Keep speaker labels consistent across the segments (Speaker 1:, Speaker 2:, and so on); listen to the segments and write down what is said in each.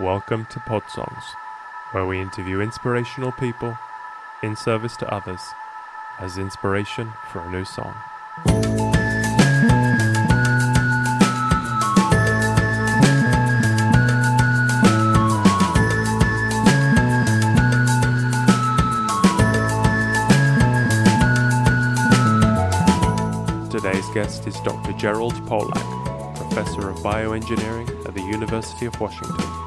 Speaker 1: Welcome to Pod Songs, where we interview inspirational people in service to others as inspiration for a new song. Today's guest is Dr. Gerald Pollack, Professor of Bioengineering at the University of Washington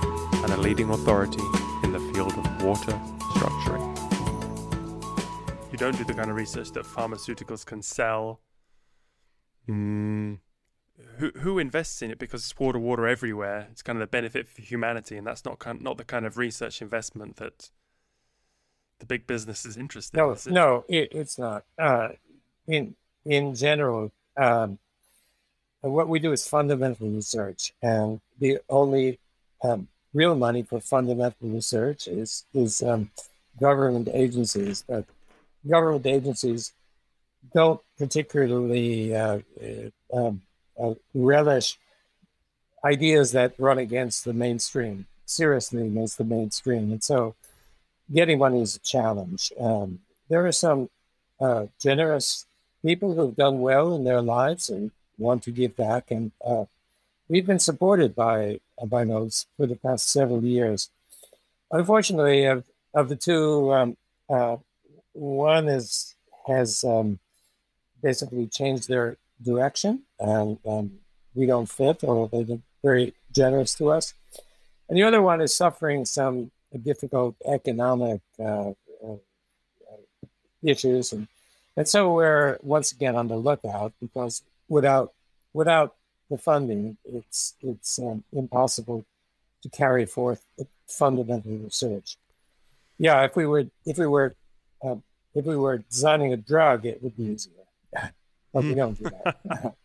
Speaker 1: and a leading authority in the field of water structuring. You don't do the kind of research that pharmaceuticals can sell. Mm, who who invests in it because it's water, water everywhere. It's kind of the benefit for humanity, and that's not kind, not the kind of research investment that the big business is interested
Speaker 2: No,
Speaker 1: in. is it?
Speaker 2: no, it, it's not. Uh, in in general, um, what we do is fundamental research, and the only um, real money for fundamental research is is um, government agencies. But government agencies don't particularly uh, uh, um, uh, relish ideas that run against the mainstream. Seriously, against the mainstream, and so getting money is a challenge. Um, there are some uh, generous people who've done well in their lives and want to give back, and uh, we've been supported by by those for the past several years. Unfortunately, of of the two, um, uh, one is has um, basically changed their direction, and um, we don't fit, although they've been very generous to us. And the other one is suffering some difficult economic uh, uh, issues, and and so we're once again on the lookout because without without the funding, it's it's um, impossible to carry forth fundamental research. Yeah, if we were if we were uh, if we were designing a drug, it would be easier, but we don't do that.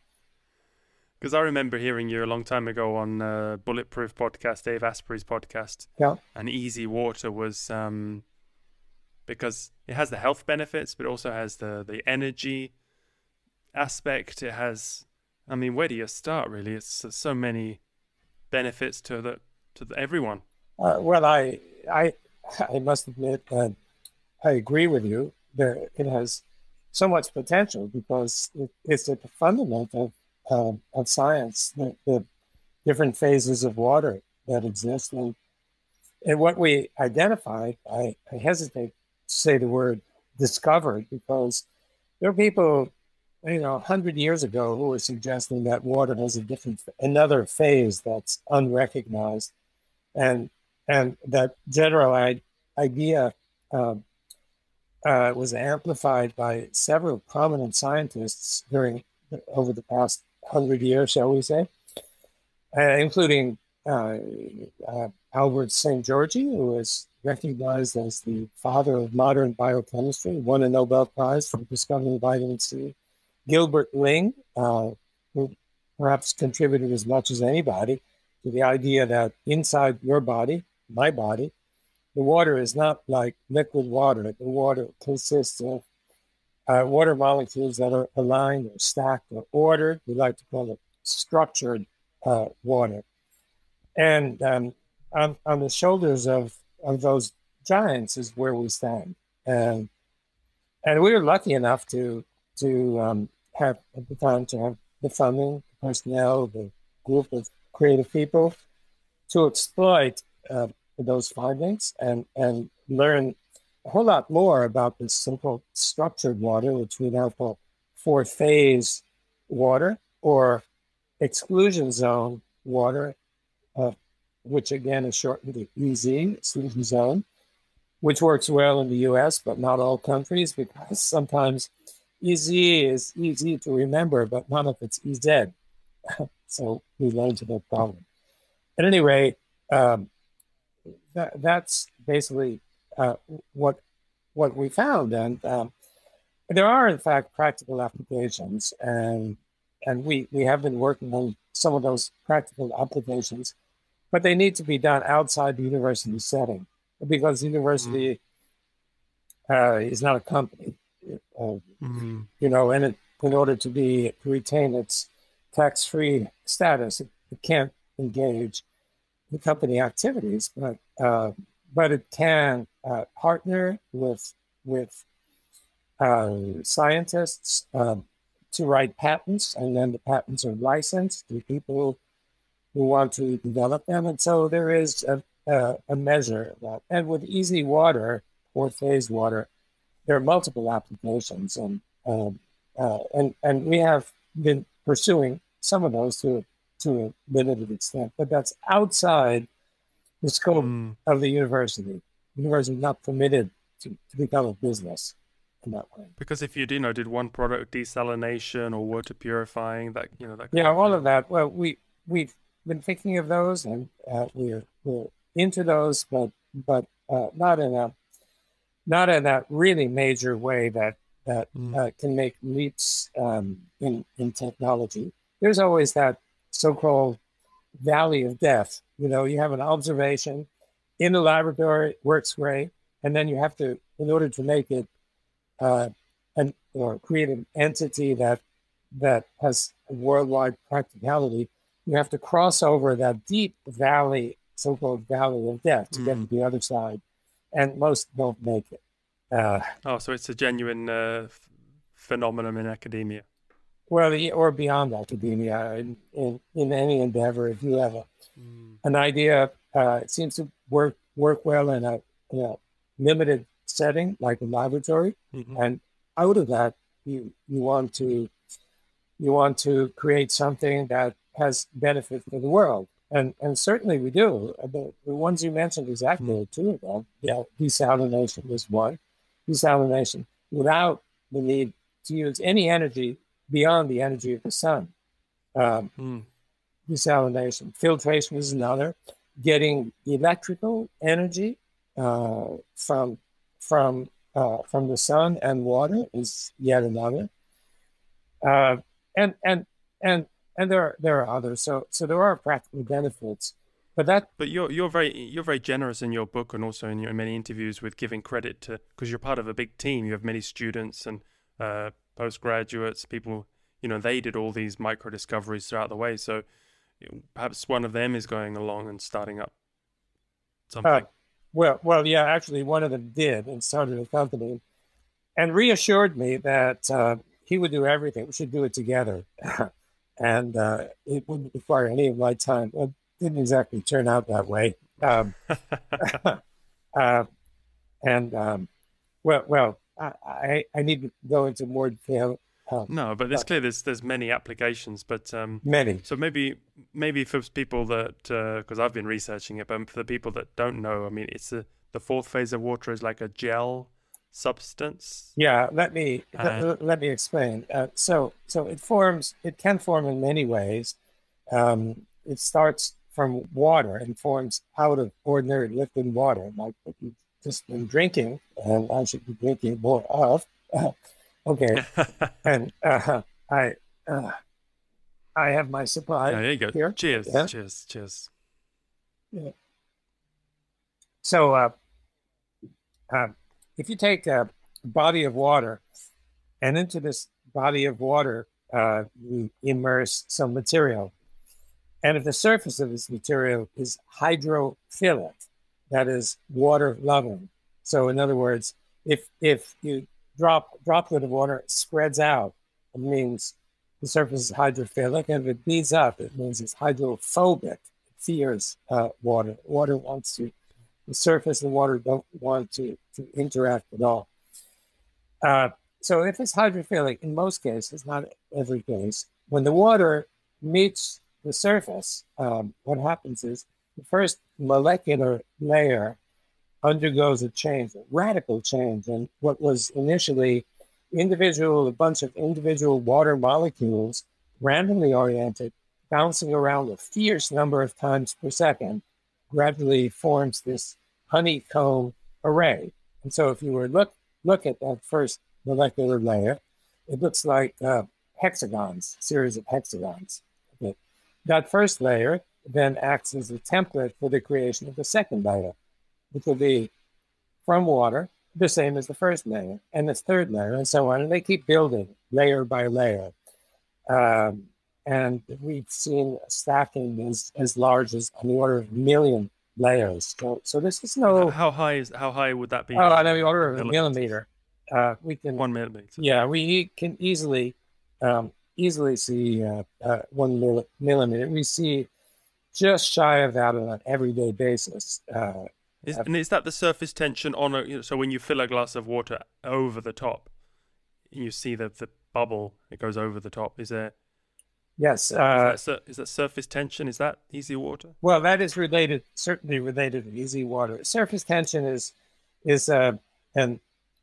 Speaker 1: Because I remember hearing you a long time ago on uh, Bulletproof podcast, Dave Asprey's podcast,
Speaker 2: yeah,
Speaker 1: and Easy Water was um, because it has the health benefits, but also has the the energy aspect. It has, I mean, where do you start? Really, it's so many benefits to the to the, everyone.
Speaker 2: Uh, well, I I I must admit that I agree with you. There, it has so much potential because it, it's at the fundament of um, of science, the, the different phases of water that exist, and and what we identified. I, I hesitate to say the word discovered because there are people, you know, hundred years ago who was suggesting that water has a different, another phase that's unrecognized, and and that general idea uh, uh, was amplified by several prominent scientists during over the past hundred years, shall we say, uh, including uh, uh, Albert Szent-Györgyi, who is recognized as the father of modern biochemistry, won a Nobel Prize for discovering vitamin C. Gilbert Ling, uh, who perhaps contributed as much as anybody to the idea that inside your body, my body, the water is not like liquid water. The water consists of uh, water molecules that are aligned or stacked or ordered. We like to call it structured uh, water. And um, on, on the shoulders of, of those giants is where we stand. And, and we were lucky enough to, to um, have at the time to have the funding, the personnel, the group of creative people to exploit uh, those findings and, and learn a whole lot more about this simple structured water, which we now call four phase water or exclusion zone water, uh, which again is shortened to EZ, exclusion zone, which works well in the US, but not all countries because sometimes EZ is easy to remember, but none of it's EZ. so we learn into that problem. At any rate, um, that, that's basically uh, what what we found, and um, there are in fact practical applications, and and we we have been working on some of those practical applications, but they need to be done outside the university setting because the university uh, is not a company, uh,
Speaker 1: Mm-hmm.
Speaker 2: you know, and it, in order to be to retain its tax-free status, it, it can't engage the company activities, but uh, but it can uh, partner with with uh, scientists um, to write patents, and then the patents are licensed to people who want to develop them. And so there is a, a, a measure of that. And with easy water or phase water, there are multiple applications, and um, uh, and and we have been pursuing some of those to to a limited extent, but that's outside the scope mm. of the university. The university is not permitted to, to become a business in that way.
Speaker 1: Because if you you know did one product desalination or water purifying, that you know that
Speaker 2: yeah, all of that. Well, we we've been thinking of those, and uh, we're we're into those, but but uh, not in a not in that really major way that that mm. uh, can make leaps um, in in technology. There's always that so-called valley of death. You know, you have an observation in the laboratory, works great, and then you have to, in order to make it, uh, and or create an entity that that has worldwide practicality, you have to cross over that deep valley, so-called valley of death, to mm. get to the other side, and most don't make it.
Speaker 1: Uh, oh, so it's a genuine uh, phenomenon in academia.
Speaker 2: Well, or beyond academia, in, in, in any endeavor, if you have a, mm. an idea, uh, it seems to work work well in a, in a limited setting like a laboratory, mm-hmm. and out of that, you you want to you want to create something that has benefit for the world, and and certainly we do. The, the ones you mentioned exactly mm. two of them. Yeah, desalination was one. Desalination without the need to use any energy beyond the energy of the sun. Um, mm. Desalination, filtration is another. Getting electrical energy uh, from from uh, from the sun and water is yet another. Uh, and and and and there are, there are others. So so there are practical benefits. But that.
Speaker 1: But you're you're very you're very generous in your book and also in your many interviews with giving credit to because you're part of a big team. You have many students and uh, postgraduates, people, you know, they did all these micro discoveries throughout the way. So perhaps one of them is going along and starting up something. Uh,
Speaker 2: well, well, yeah, actually, one of them did and started a company, and reassured me that uh, he would do everything. We should do it together, and uh, it wouldn't require any of my time. It didn't exactly turn out that way. Um, uh, and um, well, well, I, I need to go into more detail.
Speaker 1: Um, no, but it's clear there's there's many applications, but um,
Speaker 2: many.
Speaker 1: So maybe maybe for people that because uh, I've been researching it, but for the people that don't know, I mean, it's a, the fourth phase of water is like a gel substance.
Speaker 2: Yeah, let me uh, let, me explain. Uh, so so it forms. It can form in many ways. Um, it starts from water and forms out of ordinary liquid water, like what you just been drinking, and I should be drinking more of. okay, and uh, I uh, I have my supply.
Speaker 1: Yeah, there you go. Here. Cheers, yeah. cheers, cheers.
Speaker 2: Yeah. So, uh, uh, if you take a body of water, and into this body of water, uh, immerse some material, and if the surface of this material is hydrophilic, that is water loving. So in other words, if if you drop droplet of water it spreads out, it means the surface is hydrophilic, and if it beads up, it means it's hydrophobic. It fears uh, water. Water wants to. The surface and water don't want to to interact at all. Uh, so if it's hydrophilic, in most cases, not every case, when the water meets the surface, um, what happens is the first molecular layer undergoes a change, a radical change. And what was initially individual, a bunch of individual water molecules, randomly oriented, bouncing around a fierce number of times per second, gradually forms this honeycomb array. And so if you were look look at that first molecular layer, it looks like uh, hexagons, series of hexagons. That first layer then acts as a template for the creation of the second layer, which will be from water, the same as the first layer and the third layer, and so on. And they keep building layer by layer. Um, and we've seen stacking as, as large as on the order of a million layers. So, so this is no.
Speaker 1: How high is how high would that be?
Speaker 2: Oh, on the order of a millimeter. Uh, we can
Speaker 1: one millimeter.
Speaker 2: Yeah, we can easily um, easily see uh, uh, one millimeter. We see just shy of that on an everyday basis. Uh,
Speaker 1: is, and is that the surface tension on a? You know, so when you fill a glass of water over the top, you see the the bubble. It goes over the top. Is there?
Speaker 2: Yes.
Speaker 1: Uh, is, that, is that surface tension? Is that easy water?
Speaker 2: Well, that is related, certainly related to easy water. Surface tension is is uh, an,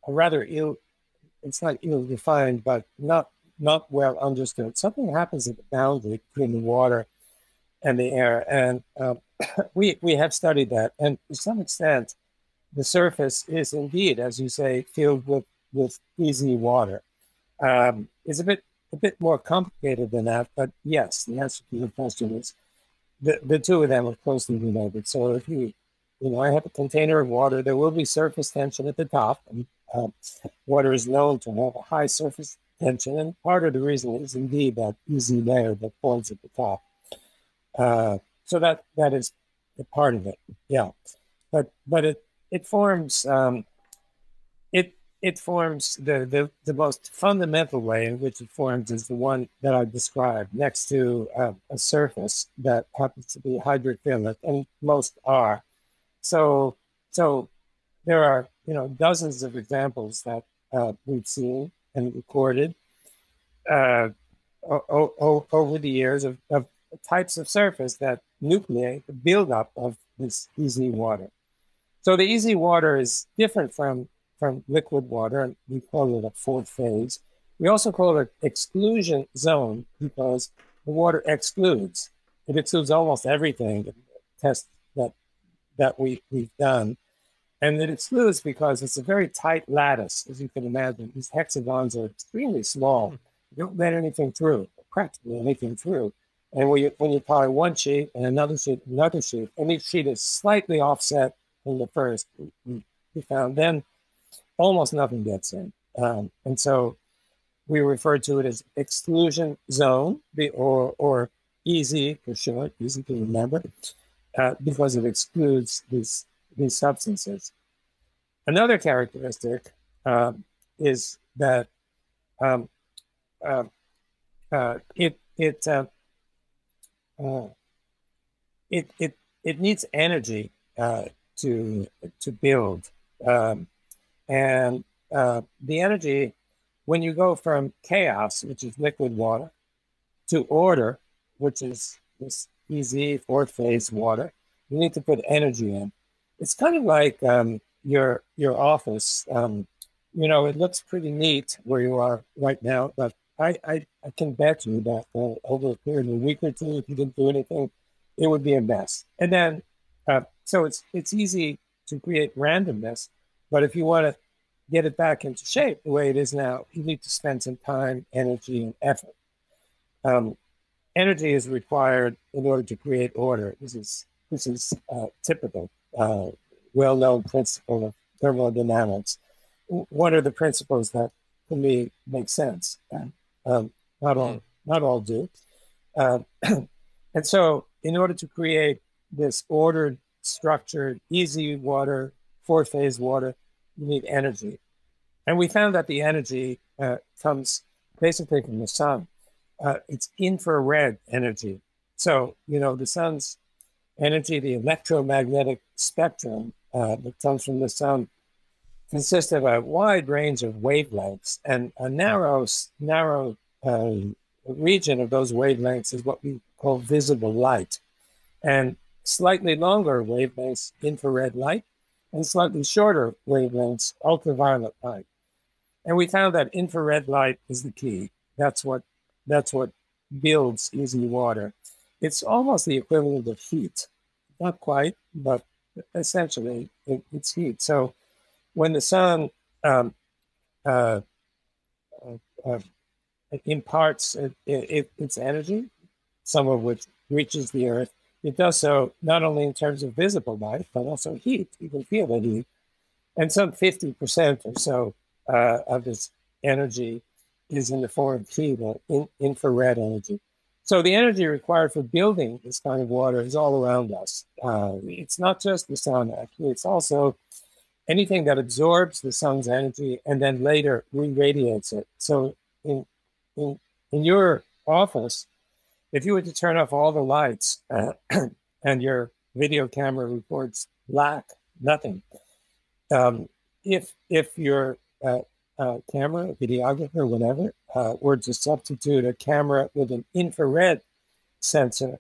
Speaker 2: a rather ill. It's not ill defined, but not not well understood. Something happens at the boundary between the water and the air, and um, we we have studied that, and to some extent, the surface is indeed, as you say, filled with with easy water. Um, it's a bit a bit more complicated than that, but yes, the answer to your question is the, the two of them are closely related. So if you, you know, I have a container of water, there will be surface tension at the top. And uh, water is known to have a high surface tension, and part of the reason is indeed that easy layer that forms at the top. Uh, so that that is a part of it, yeah. But but it it forms um, it forms the, the, the most fundamental way in which it forms is the one that I described next to uh, a surface that happens to be hydrophilic, and most are. So, so there are you know dozens of examples that uh, we've seen and recorded uh, o- o- over the years of, of types of surface that nucleate the buildup of this easy water. So the easy water is different from from liquid water, and we call it a fourth phase. We also call it exclusion zone because the water excludes. It excludes almost everything. The test that that we we've done, and it excludes because it's a very tight lattice, as you can imagine. These hexagons are extremely small. You don't let anything through, practically anything through. And when you when you apply one sheet and another sheet, another sheet, and each sheet is slightly offset from the first, we found then almost nothing gets in. Um, and so we refer to it as exclusion zone or, or easy for short, easy to remember, uh, because it excludes these, these substances. Another characteristic uh, is that um, uh, uh it, it, uh, uh, it, it, it needs energy to, to build. Um, and uh, the energy, when you go from chaos, which is liquid water, to order, which is this easy fourth phase water, you need to put energy in. It's kind of like um, your your office. Um, you know, it looks pretty neat where you are right now, but I, I, I can bet you that uh, over a period of a week or two, if you didn't do anything, it would be a mess. And then, uh, so it's it's easy to create randomness but if you want to get it back into shape the way it is now, you need to spend some time, energy, and effort. Um, energy is required in order to create order. This is this is uh, typical, uh, well-known principle of thermodynamics. What are the principles that to me makes sense. Um, not all not all do. Uh, and so, in order to create this ordered, structured, easy water, four-phase water, you need energy. And we found that the energy uh, comes basically from the sun. Uh, it's infrared energy. So, you know, the sun's energy, the electromagnetic spectrum uh, that comes from the sun, consists of a wide range of wavelengths, and a narrow, narrow uh, region of those wavelengths is what we call visible light. And slightly longer wavelengths, infrared light, and slightly shorter wavelengths, ultraviolet light. And we found that infrared light is the key. That's what that's what builds easy water. It's almost the equivalent of heat. Not quite, but essentially it, it's heat. So when the sun um, uh, uh, uh, imparts it, it, its energy, some of which reaches the earth, it does so not only in terms of visible light, but also heat. You can feel the heat. And some 50% or so uh, of this energy is in the form of heat, in, infrared energy. So the energy required for building this kind of water is all around us. Uh, it's not just the sun, actually. It's also anything that absorbs the sun's energy and then later re-radiates it. So in, in, in your office, if you were to turn off all the lights uh, and your video camera records lack nothing. Um, if if your uh, uh, camera, videographer, whatever, uh, were to substitute a camera with an infrared sensor,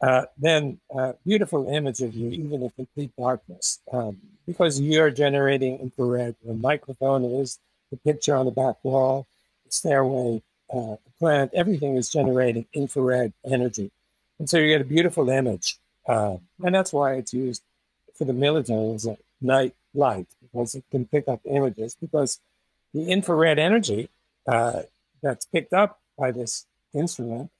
Speaker 2: uh, then uh, beautiful image of you, even in complete darkness, um, because you're generating infrared. The microphone is the picture on the back wall, the stairway, uh, plant, everything is generating infrared energy. And so you get a beautiful image. Uh, and that's why it's used for the military as a night light, because it can pick up images, because the infrared energy uh, that's picked up by this instrument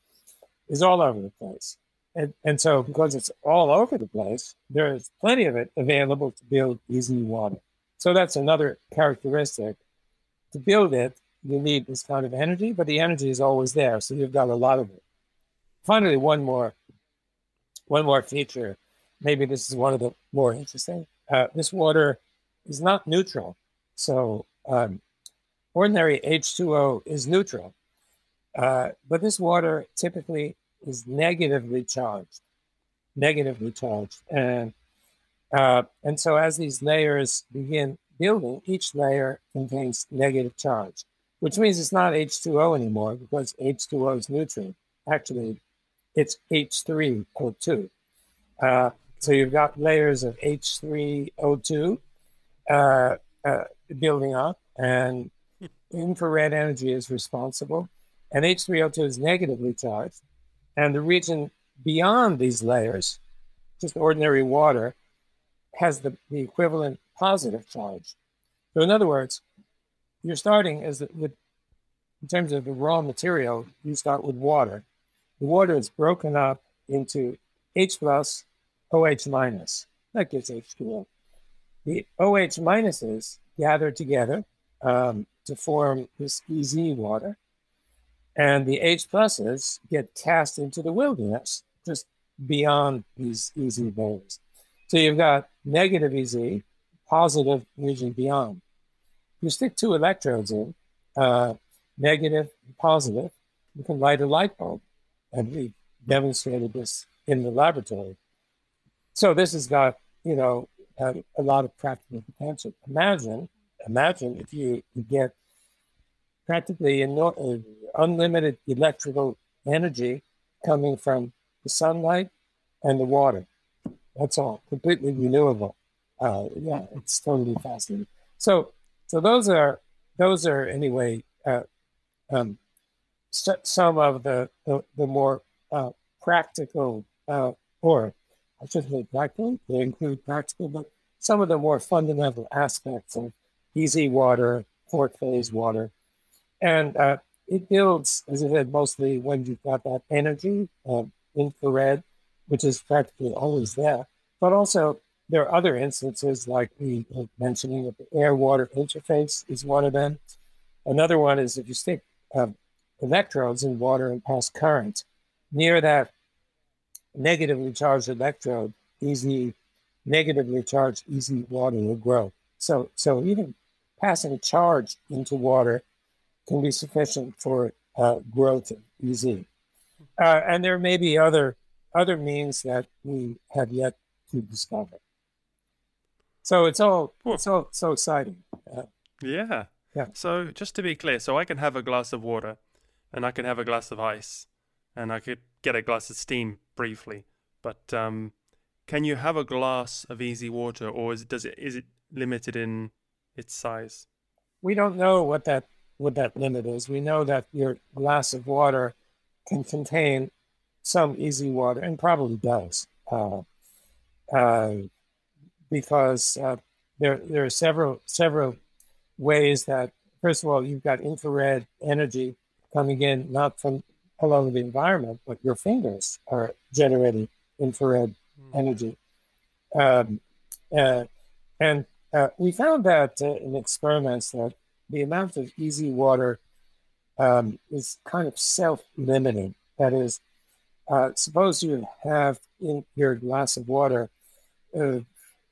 Speaker 2: is all over the place. And, and so, because it's all over the place, there's plenty of it available to build easy water. So, that's another characteristic. To build it, you need this kind of energy, but the energy is always there. So, you've got a lot of it. Finally, one more, one more feature. Maybe this is one of the more interesting. Uh, this water is not neutral. So, um, ordinary H2O is neutral, uh, but this water typically is negatively charged, negatively charged. And, uh, and so as these layers begin building, each layer contains negative charge, which means it's not H2O anymore because H2O is neutral. Actually, it's H3O2. Uh, so you've got layers of H3O2 uh, uh, building up, and infrared energy is responsible, and H3O2 is negatively charged. And the region beyond these layers, just ordinary water, has the, the equivalent positive charge. So, in other words, you're starting as with, in terms of the raw material, you start with water. The water is broken up into H plus, OH minus. That gives H2O. The OH minuses gather together um, to form this EZ water. And the H pluses get cast into the wilderness just beyond these EZ veins. So you've got negative EZ, positive region beyond. You stick two electrodes in, uh, negative, positive, you can light a light bulb. And we demonstrated this in the laboratory. So this has got, you know, a, a lot of practical potential. Imagine, imagine if you get practically uh, unlimited electrical energy coming from the sunlight and the water. That's all, completely renewable. Uh, yeah, it's totally fascinating. So, so those are those are anyway uh, um, some of the the, the more uh, practical, uh, or I shouldn't say practical. They include practical, but some of the more fundamental aspects of easy water, fourth phase water, and uh, it builds, as I said, mostly when you've got that energy, um, infrared, which is practically always there. But also, there are other instances like the mentioning of the air water interface is one of them. Another one is if you stick um, electrodes in water and pass current near that negatively charged electrode, easy negatively charged easy water will grow. So, so even passing charge into water can be sufficient for uh, growth of EZ. Uh, and there may be other other means that we have yet to discover. So it's all it's all so exciting. Uh,
Speaker 1: yeah. Yeah. So just to be clear, so I can have a glass of water, and I can have a glass of ice, and I could get a glass of steam briefly. But um, can you have a glass of easy water, or is it, does it is it limited in its size?
Speaker 2: We don't know what that what that limit is. We know that your glass of water can contain some easy water, and probably does, uh, uh, because uh, there there are several several ways that first of all you've got infrared energy coming in not from along the environment, but your fingers are generating infrared mm. energy, um, uh, and uh, we found that uh, in experiments that the amount of easy water um, is kind of self-limiting. That is, uh, suppose you have in your glass of water uh, uh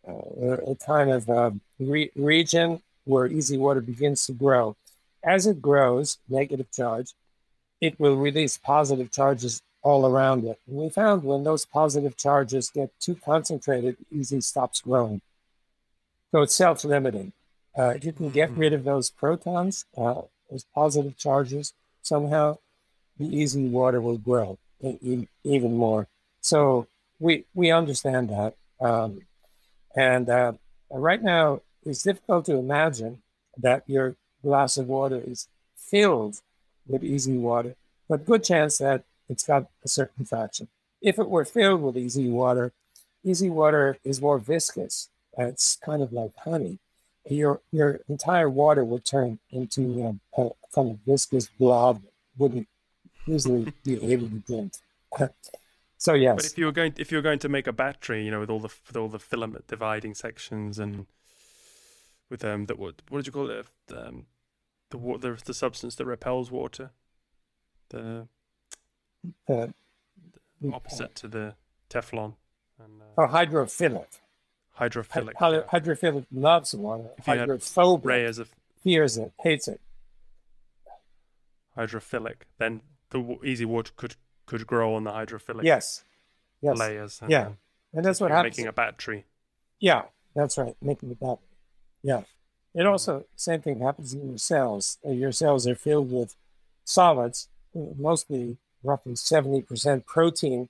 Speaker 2: a kind of uh, re- region where easy water begins to grow. As it grows, negative charge, it will release positive charges all around it. And we found when those positive charges get too concentrated, easy stops growing. So it's self limiting. Uh, if you can get mm-hmm. rid of those protons, uh, those positive charges, somehow the easy water will grow even more. So we we understand that, um, and uh, right now it's difficult to imagine that your glass of water is filled with easy water, but good chance that it's got a certain fraction. If it were filled with easy water, easy water is more viscous. It's kind of like honey. Your your entire water would turn into um, a kind of viscous blob. Wouldn't easily be able to drink. so yes.
Speaker 1: But if you were going, if you were going to make a battery, you know, with all the with all the filament dividing sections and with um, that what what did you call it? Um, the water, the, the substance that repels water, the, uh, opposite to the Teflon.
Speaker 2: And, uh, oh, hydrophilic.
Speaker 1: Hydrophilic.
Speaker 2: Hy- yeah. Hydrophilic loves water. Hydrophobic. Of... fears it, hates it.
Speaker 1: Hydrophilic. Then the easy water could could grow on the hydrophilic
Speaker 2: yes. Yes.
Speaker 1: layers.
Speaker 2: And, yeah. And that's what happens.
Speaker 1: Making a battery.
Speaker 2: Yeah, that's right. Making a battery. Yeah. It also, same thing happens in your cells. Your cells are filled with solids, mostly roughly 70% protein.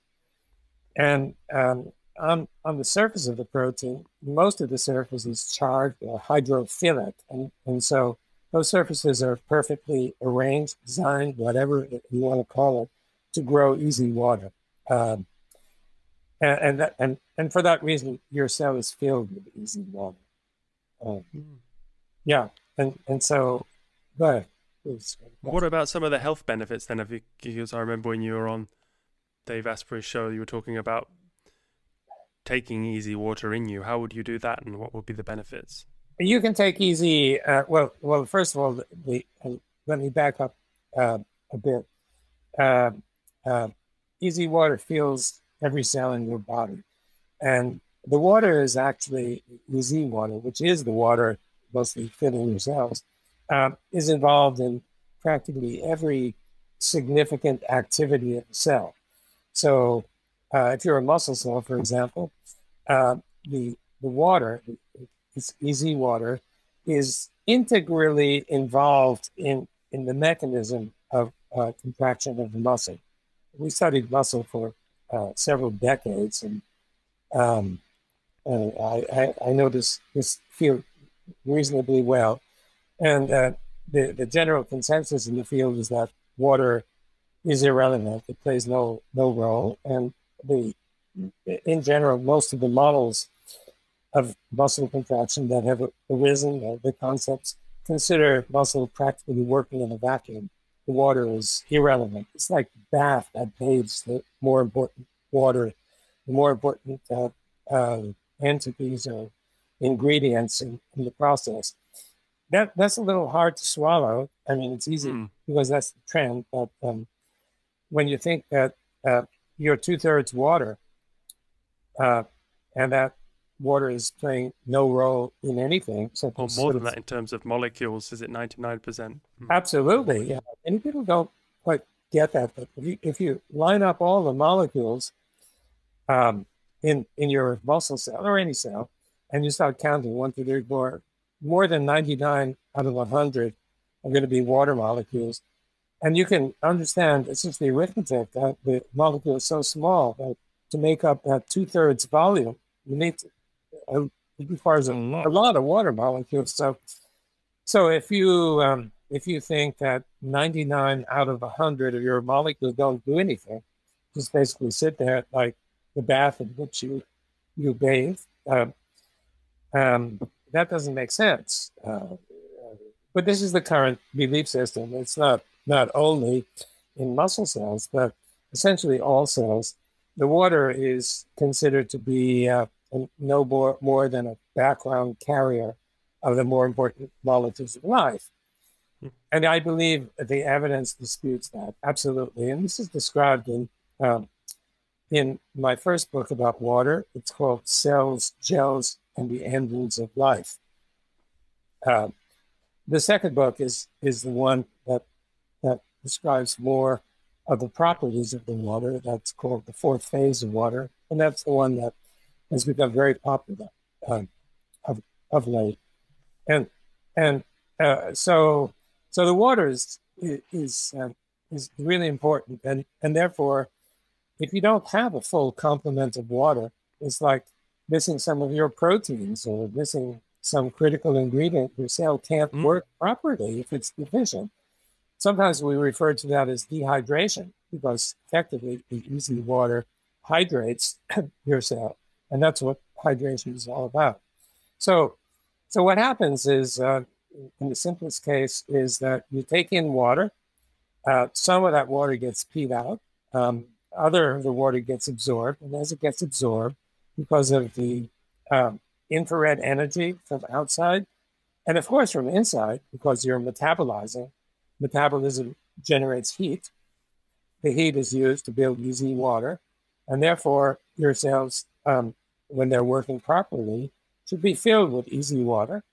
Speaker 2: And um, on, on the surface of the protein, most of the surface is charged or hydrophilic. And, and so those surfaces are perfectly arranged, designed, whatever you want to call it, to grow easy water. Um, and, and, that, and, and for that reason, your cell is filled with easy water. Um, mm. Yeah. And, and so, but
Speaker 1: what about some of the health benefits then? You, because I remember when you were on Dave Asprey's show, you were talking about taking easy water in you. How would you do that, and what would be the benefits?
Speaker 2: You can take easy. Uh, well, well, first of all, the, the, let me back up uh, a bit. Uh, uh, easy water fills every cell in your body, and the water is actually easy water, which is the water mostly filling your cells, uh, is involved in practically every significant activity of the cell. So, if you're a muscle cell, for example, the the water it's easy water, is integrally involved in, in the mechanism of uh, contraction of the muscle. We studied muscle for uh, several decades, and um, I, I, I, know this, this field reasonably well. And uh, the, the general consensus in the field is that water is irrelevant. It plays no, no role. And the, in general, most of the models of muscle contraction that have arisen, the concepts consider muscle practically working in a vacuum. The water is irrelevant. It's like bath that bathes the more important water, the more important uh, uh, entities or ingredients in, in, the process. That that's a little hard to swallow. I mean, it's easy mm. because that's the trend. But um, when you think that uh, you're two thirds water, uh, and that water is playing no role in anything.
Speaker 1: So well, more than that in terms of molecules, is it 99%?
Speaker 2: Hmm. Absolutely, yeah. Many people don't quite get that, but if you, if you line up all the molecules um, in, in your muscle cell or any cell, and you start counting one, two, three, four, more than 99 out of 100 are going to be water molecules. And you can understand, it's just the arithmetic that the molecule is so small that to make up that two thirds volume, you need requires a lot, a lot of water molecules. So, so if you um, if you think that 99 out of 100 of your molecules don't do anything, just basically sit there like the bath in which you you bathe. Um, um, that doesn't make sense. Uh, but this is the current belief system. It's not not only in muscle cells, but essentially all cells. The water is considered to be uh, no more, more than a background carrier of the more important molecules of life. Hmm. And I believe the evidence disputes that absolutely. And this is described in um, in my first book about water. It's called Cells, Gels, and the Engines of Life. Uh, the second book is is the one that that describes more of the properties of the water. That's called the fourth phase of water, and that's the one that has become very popular uh, of of late. And and uh, so so the water is is uh, is really important, and and therefore, if you don't have a full complement of water, it's like missing some of your proteins or missing some critical ingredient. Your cell can't mm. work properly if it's deficient. Sometimes we refer to that as dehydration because effectively the easy water hydrates your cell, and that's what hydration is all about. So, so what happens is, uh, in the simplest case, is that you take in water uh, some of that water gets peed out. Um, other of the water gets absorbed, and as it gets absorbed, because of the um, infrared energy from outside, and of course from inside, because you're metabolizing, metabolism generates heat. The heat is used to build easy water, and therefore your cells, um, when they're working properly, should be filled with easy water.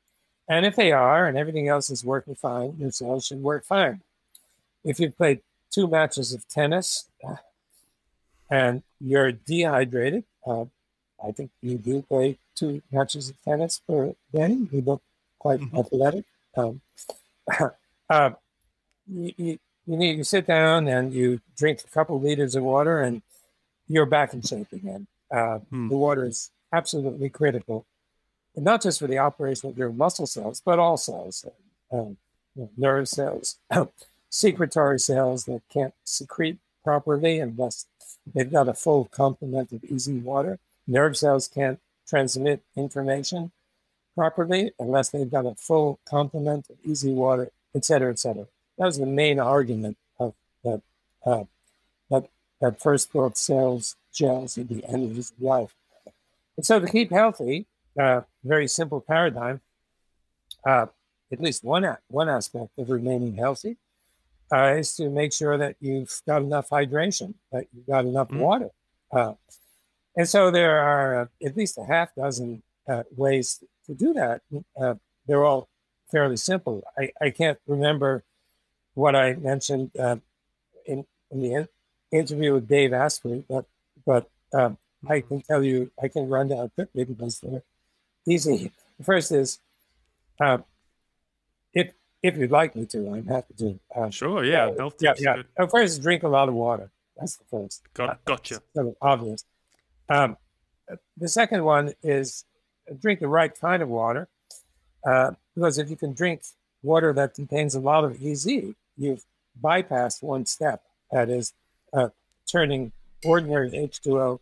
Speaker 2: And if they are, and everything else is working fine, your cells should work fine if you've played two matches of tennis and you're dehydrated, uh, I think you do play two matches of tennis for Danny. You look quite mm-hmm. athletic. Um, uh, you, you, you, need to sit down and you drink a couple liters of water and you're back in shape again. Uh, mm. The water is absolutely critical, and not just for the operation of your muscle cells, but all cells, um, you know, nerve cells. secretory cells that can't secrete properly unless they've got a full complement of easy water. Nerve cells can't transmit information properly unless they've got a full complement of easy water, et cetera, et cetera. That was the main argument of that uh, that that first book, cells, gels, at the end of his life. And so to keep healthy, uh, very simple paradigm. Uh, at least one one aspect of remaining healthy uh, is to make sure that you've got enough hydration, that you've got enough mm-hmm. water. Uh, and so there are uh, at least a half dozen uh, ways to do that. Uh, they're all fairly simple. I, I can't remember what I mentioned uh, in, in the in- interview with Dave Asprey, but but um, I mm-hmm. can tell you, I can run down quickly because they're easy. The first is if if you'd like me to, I'm happy to.
Speaker 1: Uh, sure, yeah.
Speaker 2: Uh, yeah, yeah. Good. First, drink a lot of water. That's the first.
Speaker 1: Got, uh, gotcha.
Speaker 2: Sort of obvious. Um, the second one is drink the right kind of water. Uh, because if you can drink water that contains a lot of EZ, you've bypassed one step. That is uh, turning ordinary H2O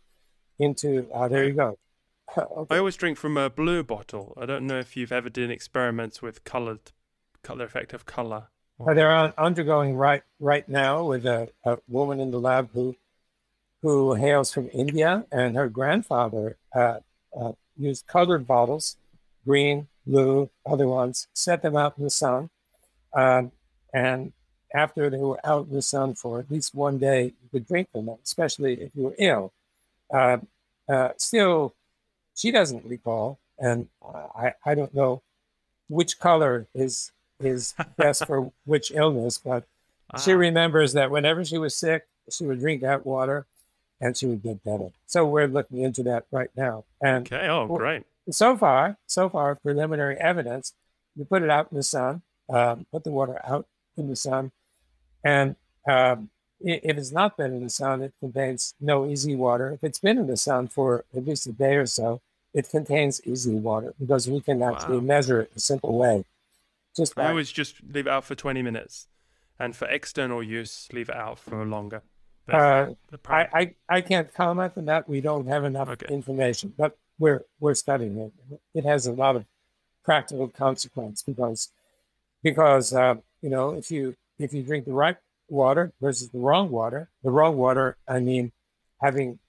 Speaker 2: into, uh, there you go.
Speaker 1: okay. I always drink from a blue bottle. I don't know if you've ever done experiments with colored color effect of color.
Speaker 2: they're undergoing right right now with a, a, woman in the lab who who hails from India, and her grandfather uh, uh, used colored bottles, green, blue, other ones, set them out in the sun, um, and after they were out in the sun for at least one day, you could drink them, especially if you were ill. Uh, uh still, she doesn't recall, and I, I don't know which color is is best for which illness, but ah. she remembers that whenever she was sick, she would drink that water and she would get better. So we're looking into that right now. And
Speaker 1: okay, oh great.
Speaker 2: So far, so far, preliminary evidence, you put it out in the sun, um, put the water out in the sun, and um, if it's not been in the sun, it contains no easy water. If it's been in the sun for at least a day or so, it contains easy water because we can actually wow. measure it in a simple way.
Speaker 1: Just I always just leave it out for 20 minutes, and for external use, leave it out for longer.
Speaker 2: Uh, I, I, I can't comment on that. We don't have enough okay. information, but we're we're studying it. It has a lot of practical consequence because because uh, you know if you if you drink the right water versus the wrong water, the wrong water, I mean, having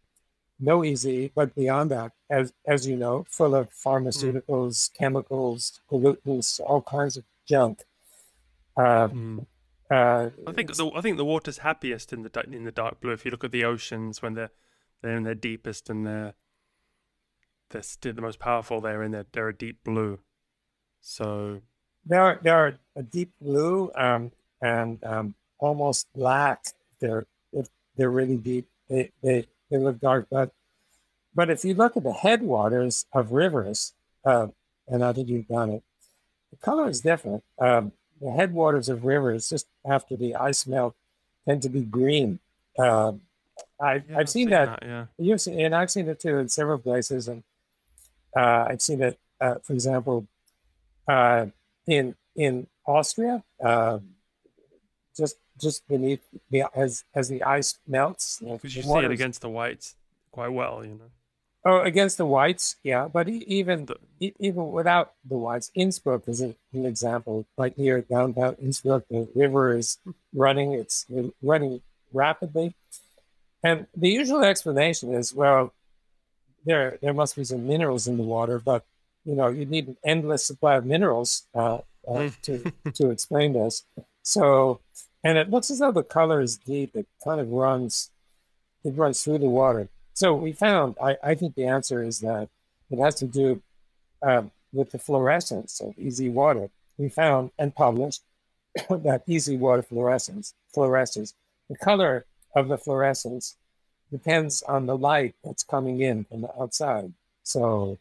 Speaker 2: no easy, but beyond that, as as you know, full of pharmaceuticals, mm. chemicals, pollutants, all kinds of junk. Uh, mm.
Speaker 1: uh, I think the I think the water's happiest in the in the dark blue. If you look at the oceans when they're they're in their deepest and they're they're still the most powerful. They're in their they're a deep blue. So
Speaker 2: they're they're a deep blue um, and um, almost black. They're they're really deep. They they they look dark, but but if you look at the headwaters of rivers, uh, and I think you've done it, the color is different. Um, the headwaters of rivers just after the ice melt tend to be green. Uh, I, yeah, I've seen, seen that. that. Yeah, you've seen, and I've seen it too in several places, and uh, I've seen it, uh, for example, uh, in in Austria, uh, just just beneath the as as the ice melts.
Speaker 1: Because you see it against the whites quite well, you know.
Speaker 2: Oh, against the whites, yeah, but even the, even without the whites, Innsbruck is an, an example. Right here, downtown Innsbruck, the river is running; it's running rapidly, and the usual explanation is, well, there there must be some minerals in the water, but you know, you need an endless supply of minerals uh, uh, to to explain this. So, and it looks as though the color is deep. It kind of runs, it runs through the water. So we found, I, I think the answer is that it has to do um, with the fluorescence of EZ water. We found and published that EZ water fluorescence, fluoresces, the color of the fluorescence depends on the light that's coming in from the outside. So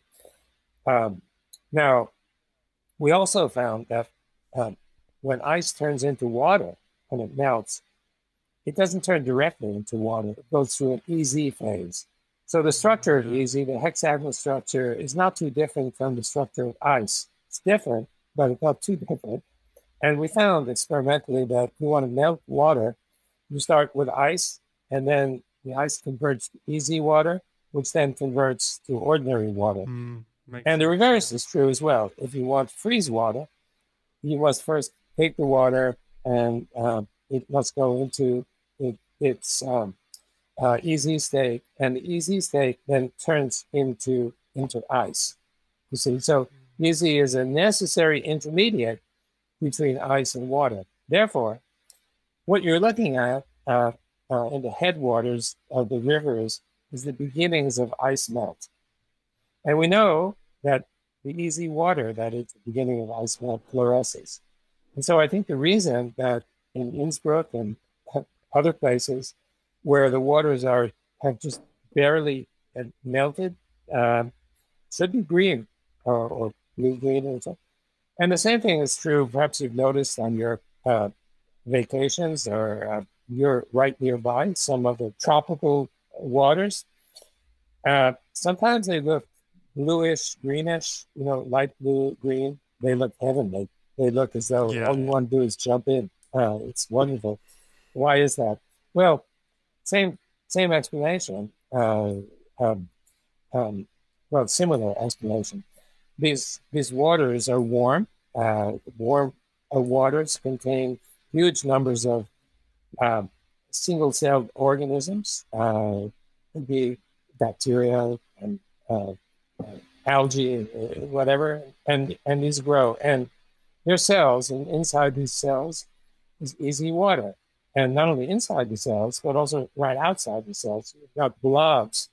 Speaker 2: um, now, we also found that um, when ice turns into water and it melts, it doesn't turn directly into water. It goes through an EZ phase. So the structure of EZ, the hexagonal structure, is not too different from the structure of ice. It's different, but it's not too different. And we found experimentally that if you want to melt water, you start with ice, and then the ice converts to EZ water, which then converts to ordinary water. Mm, and the reverse is true as well. If you want freeze water, you must first take the water and uh, it must go into it, its um, uh, EZ state, and the EZ state then turns into into ice. You see, so EZ is a necessary intermediate between ice and water. Therefore, what you're looking at uh, uh, in the headwaters of the rivers is the beginnings of ice melt. And we know that the EZ water that is the beginning of ice melt fluoresces. And so I think the reason that in Innsbruck and other places where the waters are have just barely melted um, should be green or, or blue green or something. And the same thing is true, perhaps you've noticed on your uh, vacations or uh, you're right nearby, some of the tropical waters. Uh, sometimes they look bluish, greenish, you know, light blue, green. They look heavenly. They look as though yeah. all you want to do is jump in. Uh, it's wonderful. Why is that? Well, same same explanation. Uh, um, um, well, similar explanation. These these waters are warm. Uh, warm uh, waters contain huge numbers of um, single-celled organisms. Uh, could be bacteria and uh, algae, whatever, and and these grow. And their cells, and inside these cells is EZ water. And not only inside the cells, but also right outside the cells. You've got blobs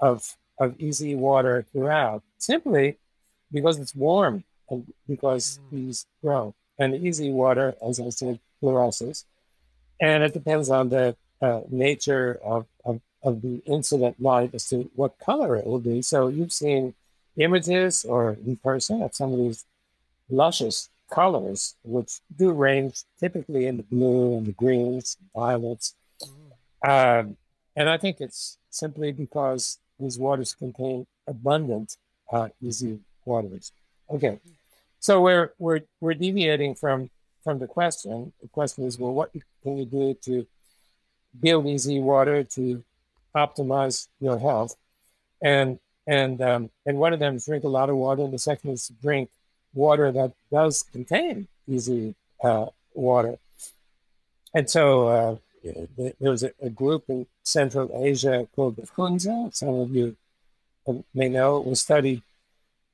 Speaker 2: of, of EZ water throughout, simply because it's warm and because mm. these grow. And EZ water, as I said, fluoresces. And it depends on the uh, nature of, of, of the incident light as to what color it will be. So you've seen images or in person of some of these luscious colors, which do range typically in the blue and the greens, violets. Um, and I think it's simply because these waters contain abundant uh, EZ waters. Okay, so we're we're we're deviating from from the question. The question is, well, what can you do to build EZ water to optimize your health? And and um, and one of them is drink a lot of water, and the second is drink water that does contain EZ uh, water. And so uh, there was a, a, group in Central Asia called the Hunza. Some of you may know it was studied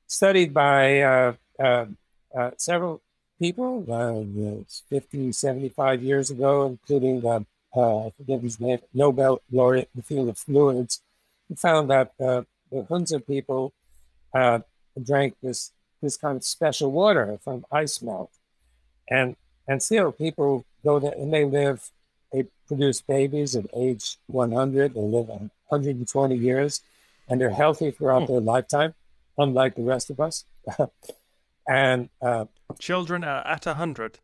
Speaker 2: studied by uh, uh, uh several people uh, 50, 75 years ago, including the, uh, I forget his name, Nobel laureate in the field of fluids, found that uh, the Hunza people uh, drank this this kind of special water from ice melt, and and still people go there and they live, they produce babies at age 100, they live 120 years, and they're healthy throughout hmm. their lifetime, unlike the rest of us. and uh,
Speaker 1: children are at 100.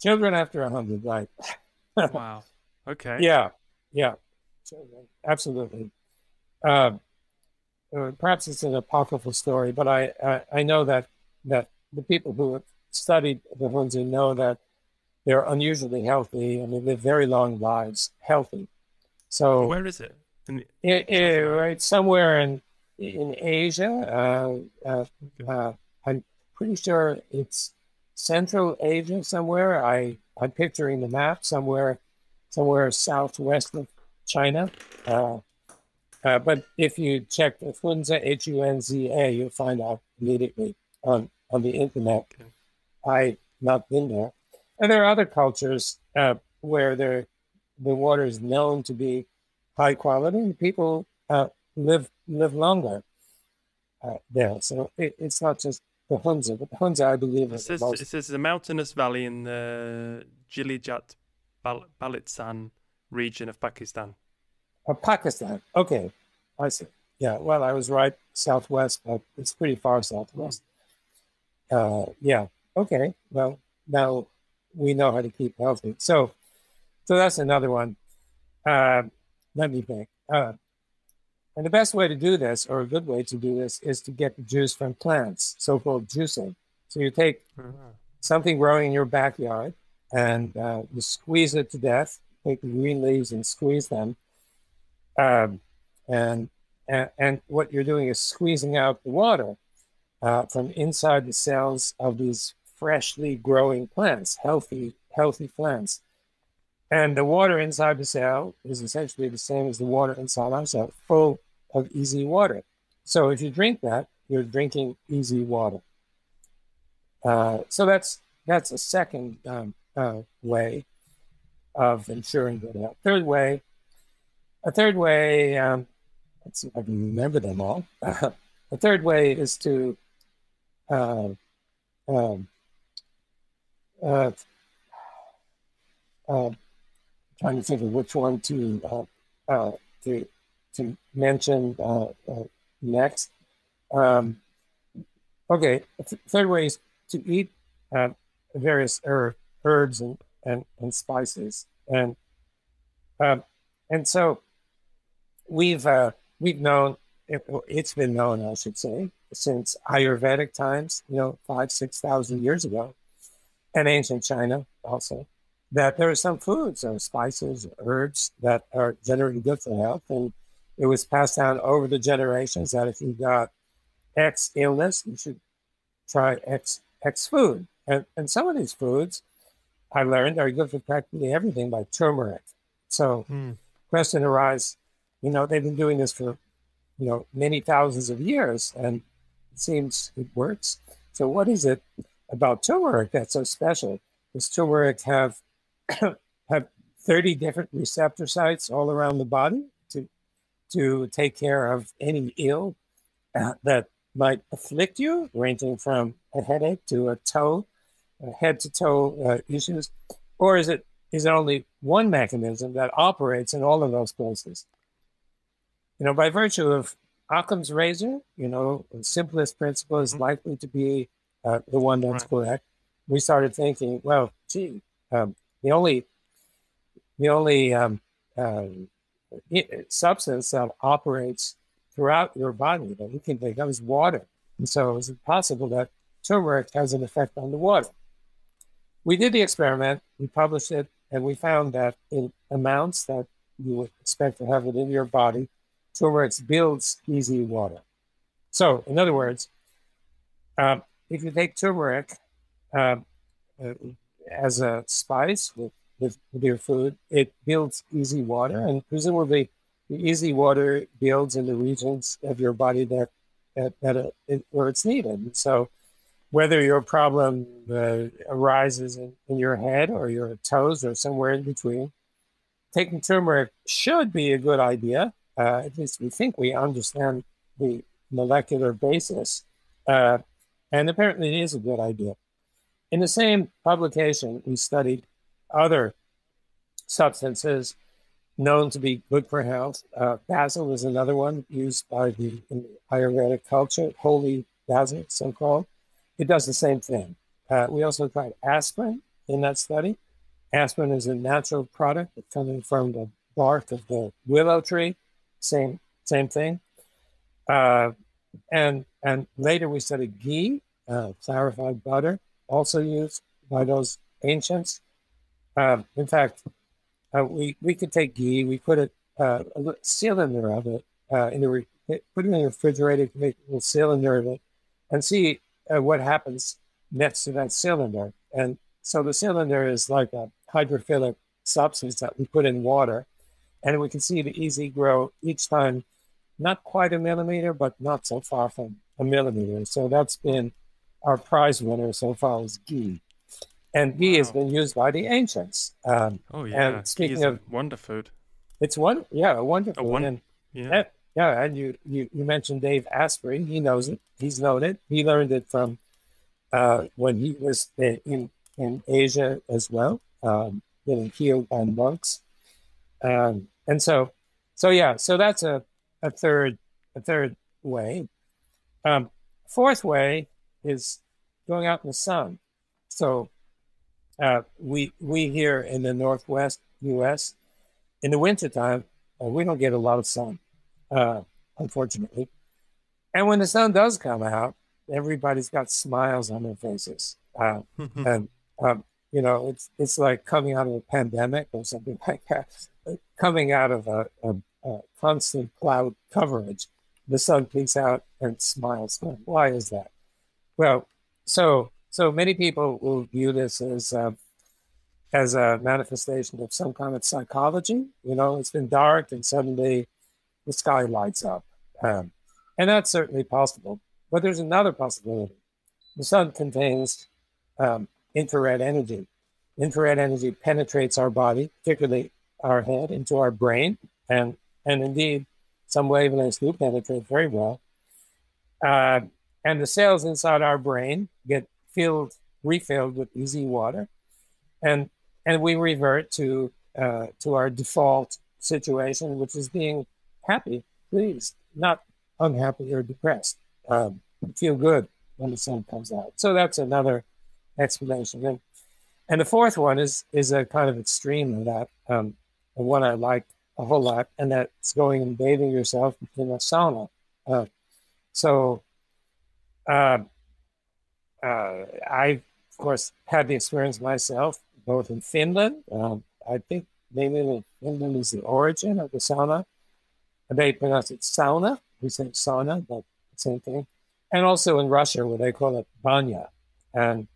Speaker 2: Children after 100, right?
Speaker 1: wow. Okay.
Speaker 2: Yeah. Yeah. Absolutely. Uh, uh, perhaps it's an apocryphal story, but I, I, I know that that the people who have studied the Hunza know that they're unusually healthy and they live very long lives, healthy. So
Speaker 1: where is it?
Speaker 2: The- it, it right somewhere in in Asia. Uh, uh, uh, I'm pretty sure it's Central Asia somewhere. I I'm picturing the map somewhere somewhere southwest of China. Uh, but if you check the Hunza, H U N Z A, you'll find out immediately on, on the internet. Okay. I've not been there. And there are other cultures uh, where the water is known to be high quality and people uh, live live longer uh, there. So it, it's not just the Hunza, but the Hunza, I believe,
Speaker 1: it says, most... it says a mountainous valley in the Jilijat Bal- Balitsan region of Pakistan.
Speaker 2: Oh, Pakistan. Okay, I see. Yeah, well, I was right southwest, but it's pretty far southwest. Uh, yeah. Okay. Well, now we know how to keep healthy. So, so that's another one. Uh, let me think. Uh, and the best way to do this, or a good way to do this, is to get the juice from plants, so-called juicing. So you take uh-huh. something growing in your backyard, and uh, you squeeze it to death. Take the green leaves and squeeze them, um, and, and, and what you're doing is squeezing out the water uh, from inside the cells of these freshly growing plants, healthy healthy plants. And the water inside the cell is essentially the same as the water inside our cell, full of EZ water. So if you drink that, you're drinking EZ water. Uh, so that's that's a second um, uh, way of ensuring good health. Third way, a third way, um, let's see I remember them all. a third way is to uh, um, uh, uh, trying to think of which one to uh, uh, to to mention uh, next. Um, okay, third way is to eat various herb, herbs and, and, and spices, and um, and so we've uh, we've known it, has been known, I should say, since Ayurvedic times, you know, five six thousand years ago, and ancient China also, that there are some foods or spices, or herbs that are generally good for health, and it was passed down over the generations that if you got X illness, you should try X X food, and and some of these foods I learned are good for practically everything, like turmeric. So, hmm. question arises you know, they've been doing this for, you know, many thousands of years and it seems it works. So what is it about turmeric that's so special? Does turmeric have have 30 different receptor sites all around the body to to take care of any ill uh, that might afflict you, ranging from a headache to a toe, head to toe uh, issues, or is it is it only one mechanism that operates in all of those places? You know, by virtue of Occam's razor, you know, the simplest principle is mm-hmm. likely to be uh, the one that's right. correct. We started thinking, well, gee, um, the only the only um, uh, substance that operates throughout your body that we can think of is water. And so, is it possible that turmeric has an effect on the water? We did the experiment, we published it, and we found that in amounts that you would expect to have it in your body, turmeric builds EZ water. So, in other words, um, if you take turmeric um, uh, as a spice with, with, with, your food, it builds EZ water, and presumably the EZ water builds in the regions of your body that that, that uh, it, where it's needed. So, whether your problem uh, arises in, in your head or your toes or somewhere in between, taking turmeric should be a good idea Uh, at least we think we understand the molecular basis. Uh, and apparently it is a good idea. In the same publication, we studied other substances known to be good for health. Uh, basil is another one used by the, in the Ayurvedic culture, holy basil, so called. It does the same thing. Uh, we also tried aspirin in that study. Aspirin is a natural product coming from the bark of the willow tree. Same same thing. Uh, and and later we studied ghee, uh, clarified butter, also used by those ancients. Um, in fact, uh, we we could take ghee, we put a, uh, a cylinder of it uh, in the re- put it in the refrigerator, make a little cylinder of it, and see uh, what happens next to that cylinder. And so the cylinder is like a hydrophilic substance that we put in water, and we can see the EZ grow each time, not quite a millimeter, but not so far from a millimeter. So that's been our prize winner so far is ghee and ghee wow. has been used by the ancients.
Speaker 1: Um, oh yeah, and speaking of wonder food,
Speaker 2: it's one yeah wonderful.
Speaker 1: A one,
Speaker 2: and,
Speaker 1: yeah.
Speaker 2: yeah, and you, you you mentioned Dave Asprey. He knows it. He's known it. He learned it from uh, when he was in in Asia as well, um, getting healed by monks. Um, and so, so yeah, so that's a a third a third way. Um, fourth way is going out in the sun. So uh, we we here in the Northwest U.S. in the wintertime, uh, we don't get a lot of sun, uh, unfortunately. And when the sun does come out, everybody's got smiles on their faces, uh, and um, you know it's it's like coming out of a pandemic or something like that, coming out of a, a, a constant cloud coverage. The sun peeks out and smiles. Why is that? Well, so so many people will view this as uh, as a manifestation of some kind of psychology. You know, it's been dark and suddenly the sky lights up, um, and that's certainly possible. But there's another possibility: the sun contains um, infrared energy. Infrared energy penetrates our body, particularly our head, into our brain, and and indeed, some wavelengths do penetrate very well. Uh, and the cells inside our brain get filled, refilled with EZ water, and and we revert to uh, to our default situation, which is being happy, pleased, not unhappy or depressed. Um, feel good when the sun comes out. So that's another explanation. And and the fourth one is is a kind of extreme of that, um, and one I like a whole lot, and that's going and bathing yourself in a sauna. Uh, so uh, uh, I, of course, had the experience myself, both in Finland. Um, I think maybe Finland is the origin of the sauna. They pronounce it sauna. We say sauna, but same thing. And also in Russia, where they call it banya. And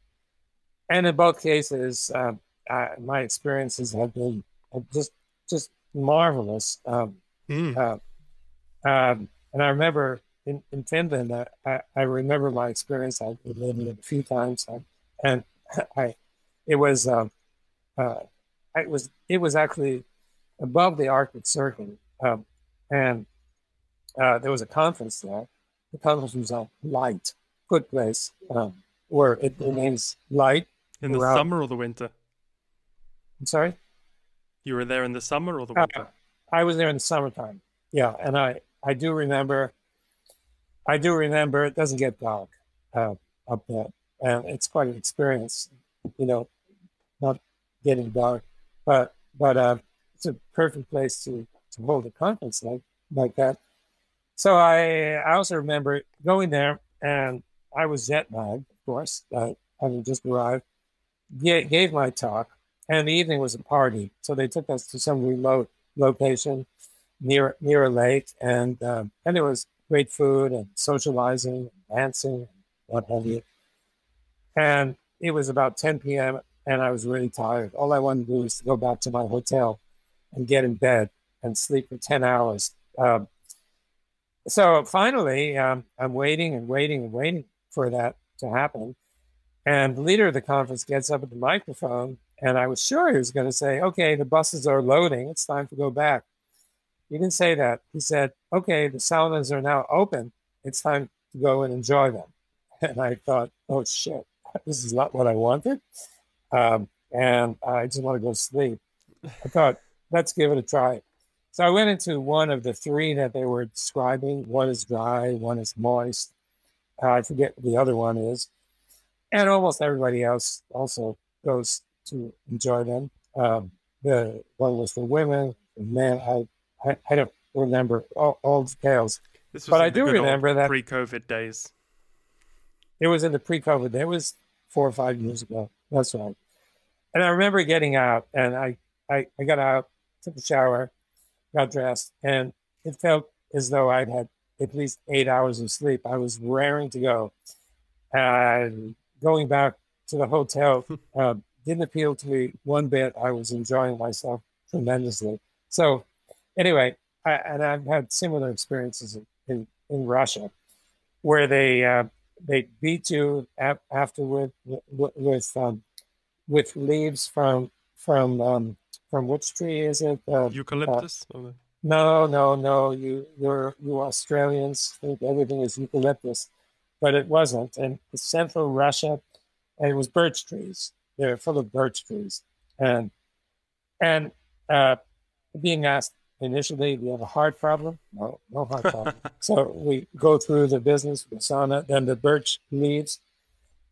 Speaker 2: and in both cases, uh, I, my experiences have been just just marvelous. Um, mm. uh, um, and I remember in, in Finland, I, I remember my experience. I lived it a few times, and I, it was, um, uh, it was, it was actually above the Arctic Circle, um, and uh, there was a conference there. The conference was on light, good place, um, where it remains light
Speaker 1: in the summer or the winter.
Speaker 2: I'm sorry.
Speaker 1: You were there in the summer or the winter? Uh,
Speaker 2: I was there in the summertime. Yeah, and I I do remember I do remember it doesn't get dark uh, up there, and it's quite an experience, you know, not getting dark, but but uh, it's a perfect place to to hold a conference like like that. So I I also remember going there, and I was jet lagged, of course, uh, having just arrived. Gave my talk, and the evening was a party. So they took us to some remote location near near a lake, and um, and it was great food and socializing dancing what have you. And it was about 10 p.m. and I was really tired. All I wanted to do was to go back to my hotel and get in bed and sleep for 10 hours. Um, so finally, um, I'm waiting and waiting and waiting for that to happen. And the leader of the conference gets up at the microphone, and I was sure he was going to say, Okay, the buses are loading. It's time to go back he didn't say that. He said, okay, the saunas are now open. It's time to go and enjoy them. And I thought, oh shit, this is not what I wanted. Um, and I just want to go sleep. I thought, let's give it a try. So I went into one of the three that they were describing. One is dry, one is moist. Uh, I forget what the other one is. And almost everybody else also goes to enjoy them. Um, the one was for women, the men. I, I, I don't remember all, all details. but I do remember that
Speaker 3: pre-COVID days.
Speaker 2: It was in the pre-COVID. It was four or five years ago. That's right. And I remember getting out, and I, I, I got out, took a shower, got dressed, and it felt as though I'd had at least eight hours of sleep. I was raring to go. And going back to the hotel uh, didn't appeal to me one bit. I was enjoying myself tremendously. So, anyway, I, and I've had similar experiences in, in, in Russia where they uh, they beat you ap- afterward with with, um, with leaves from from um, from which tree is it?
Speaker 3: Uh, eucalyptus.
Speaker 2: Uh, no, no, no. You you're you Australians think everything is eucalyptus, but it wasn't. And central Russia, and it was birch trees. They're full of birch trees, and and uh, being asked initially, do you have a heart problem? No, no heart problem. so we go through the business, with sauna, then the birch leaves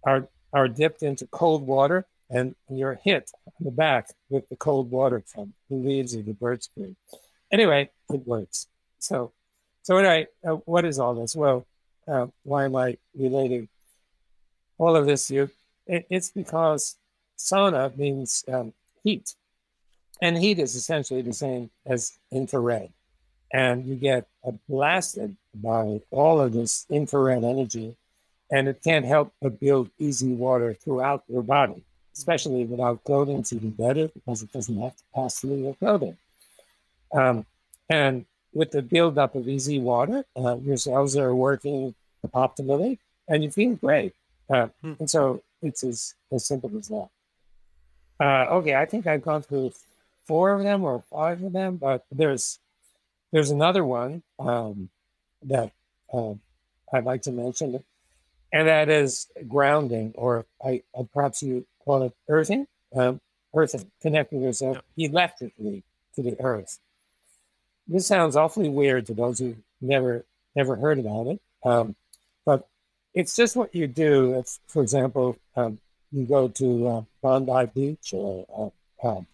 Speaker 2: are are dipped into cold water, and you're hit on the back with the cold water from the leaves of the birch tree. Anyway, it works. So, so anyway, uh, what is all this? Well, uh, why am I relating all of this to you? It, it's because sauna means um, heat, and heat is essentially the same as infrared. And you get blasted by all of this infrared energy, and it can't help but build EZ water throughout your body, especially without clothing. It's even better because it doesn't have to pass through your clothing. Um, and with the buildup of EZ water, uh, your cells are working optimally, and you feel great. Uh, hmm. And so it's as, as simple as that. Uh, okay, I think I've gone through four of them or five of them, but there's there's another one um, that uh, I'd like to mention, and that is grounding, or I, I perhaps you call it earthing, um, earthing, connecting yourself electrically to the earth. This sounds awfully weird to those who never never heard about it, um, but it's just what you do. If, for example, um, you go to uh, Bondi Beach or uh, um,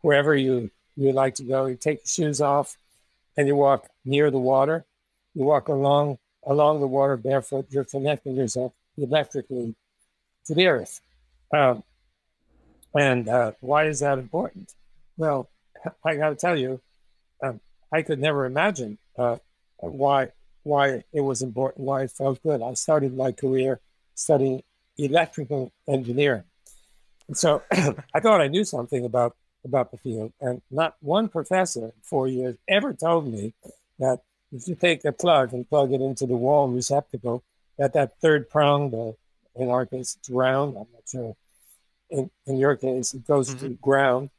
Speaker 2: wherever you you like to go. You take your shoes off, and you walk near the water. You walk along along the water barefoot. You're connecting yourself electrically to the earth. Um, and uh, why is that important? Well, I got to tell you, um, I could never imagine uh, why why it was important, why it felt good. I started my career studying electrical engineering. And so I thought I knew something about, about the field. And not one professor in four years ever told me that if you take a plug and plug it into the wall receptacle, that that third prong, the, in our case, it's round. I'm not sure. In, in your case, it goes mm-hmm. to ground.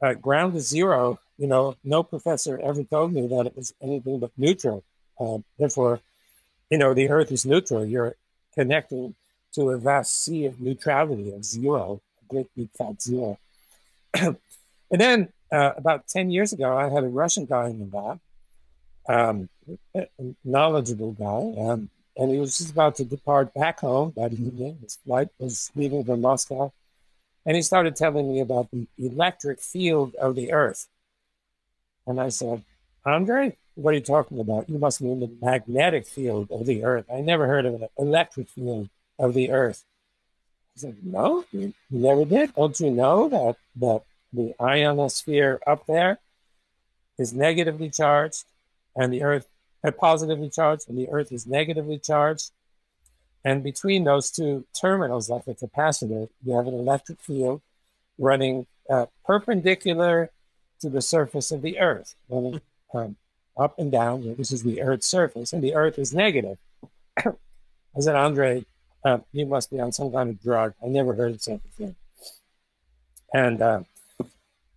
Speaker 2: Uh, ground is zero. You know, no professor ever told me that it was anything but neutral. Uh, therefore, you know, the Earth is neutral. You're connecting to a vast sea of neutrality of zero, a great big fat zero. and then uh, about 10 years ago, I had a Russian guy in the lab, um, a knowledgeable guy, um, and he was just about to depart back home that evening. His flight was leaving from Moscow. And he started telling me about the electric field of the Earth. And I said, Andre, what are you talking about? You must mean the magnetic field of the Earth. I never heard of an electric field of the earth. I said, no, you, never did. Don't you know that, that the ionosphere up there is negatively charged and the earth is positively charged and the earth is negatively charged? And between those two terminals, like a capacitor, you have an electric field running uh, perpendicular to the surface of the earth, running um, up and down. This is the earth's surface, and the earth is negative. I said, Andre, uh, you must be on some kind of drug. I never heard of such a thing. And uh,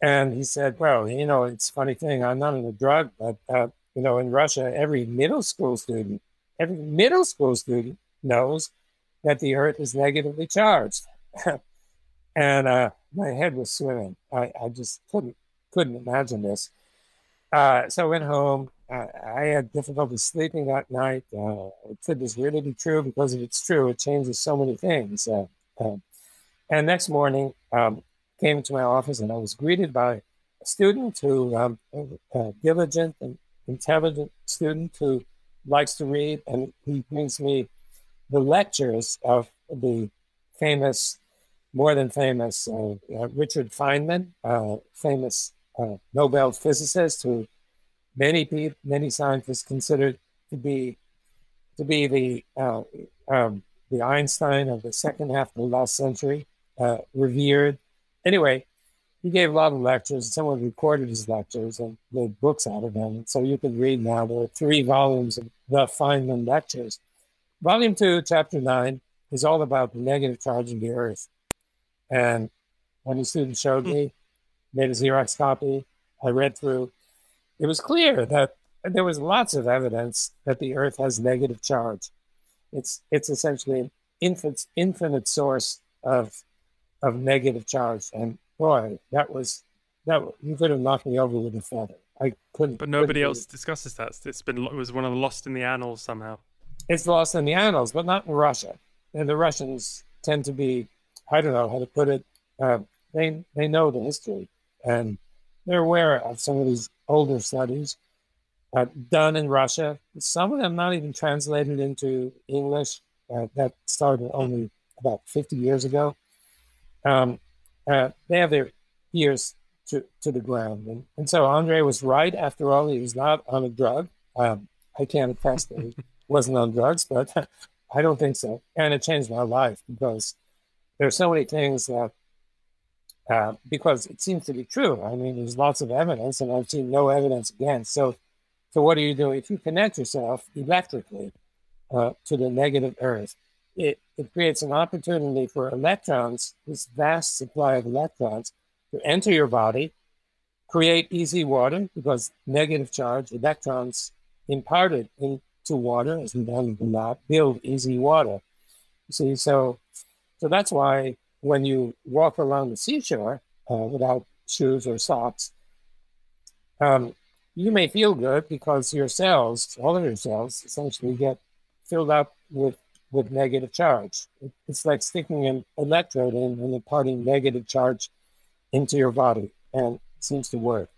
Speaker 2: And he said, well, you know, it's a funny thing. I'm not on a drug, but, uh, you know, in Russia, every middle school student, every middle school student knows that the earth is negatively charged. and uh, my head was swimming. I, I just couldn't couldn't imagine this. Uh, so I went home. Uh, I had difficulty sleeping that night. Uh, could this really be true? Because if it's true, it changes so many things. Uh, uh, and next morning, um, came into my office and I was greeted by a student who, um, a diligent and intelligent student who likes to read, and he brings me the lectures of the famous, more than famous, uh, uh, Richard Feynman, uh, famous uh, Nobel physicist who many people, many scientists considered to be to be the uh, um, the Einstein of the second half of the last century, uh, revered. Anyway, he gave a lot of lectures. Someone recorded his lectures and made books out of them. So you can read now. There are three volumes of the Feynman lectures. Volume two, chapter nine, is all about the negative charge of the earth. And when the student showed me, made a Xerox copy, I read through, it was clear that there was lots of evidence that the earth has negative charge. It's it's essentially an infinite infinite source of of negative charge. And boy, that was that you could have knocked me over with a feather. I couldn't.
Speaker 3: But nobody
Speaker 2: couldn't
Speaker 3: else discusses that. It's been it was one of the lost in the annals somehow.
Speaker 2: It's lost in the annals, but not in Russia. And the Russians tend to be, I don't know how to put it. Uh, they they know the history and they're aware of some of these older studies uh, done in Russia. Some of them not even translated into English. Uh, that started only about 50 years ago. Um, uh, they have their ears to, to the ground. And, and so Andre was right. After all, he was not on a drug. Um, I can't attest that he wasn't on drugs, but I don't think so. And it changed my life because there's so many things that uh, because it seems to be true. I mean, there's lots of evidence, and I've seen no evidence against. So, so what do you do if you connect yourself electrically uh, to the negative Earth? It it creates an opportunity for electrons, this vast supply of electrons, to enter your body, create EZ water because negative charge electrons imparted into water, as we build EZ water. See, so so that's why when you walk along the seashore uh, without shoes or socks, um, you may feel good because your cells, all of your cells, essentially get filled up with with negative charge. It's like sticking an electrode in and imparting negative charge into your body, and it seems to work.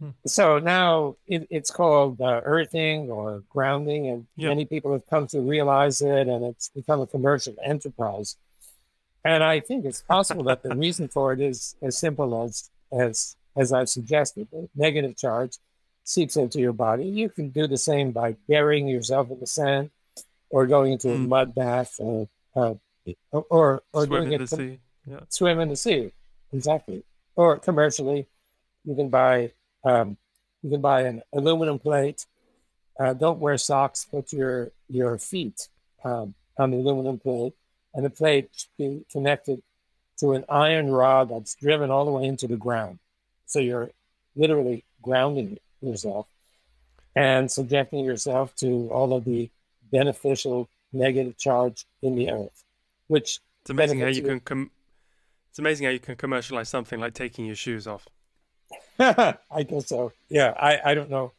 Speaker 2: Hmm. So now it, it's called uh, earthing or grounding, and yep. many people have come to realize it, and it's become a commercial enterprise. And I think it's possible that the reason for it is as simple as as as I've suggested. Negative charge seeps into your body. You can do the same by burying yourself in the sand, or going into a mm. mud bath, or uh, or or
Speaker 3: swim
Speaker 2: doing
Speaker 3: in
Speaker 2: it
Speaker 3: the sea. Yeah.
Speaker 2: swim in the sea. Exactly. Or commercially, you can buy um, you can buy an aluminum plate. Uh, don't wear socks. Put your your feet um, on the aluminum plate and the plate be connected to an iron rod that's driven all the way into the ground. So you're literally grounding yourself and subjecting yourself to all of the beneficial negative charge in the earth, which
Speaker 3: it's amazing how you, you. can com- it's amazing how you can commercialize something like taking your shoes off.
Speaker 2: I guess so. Yeah, I, I don't know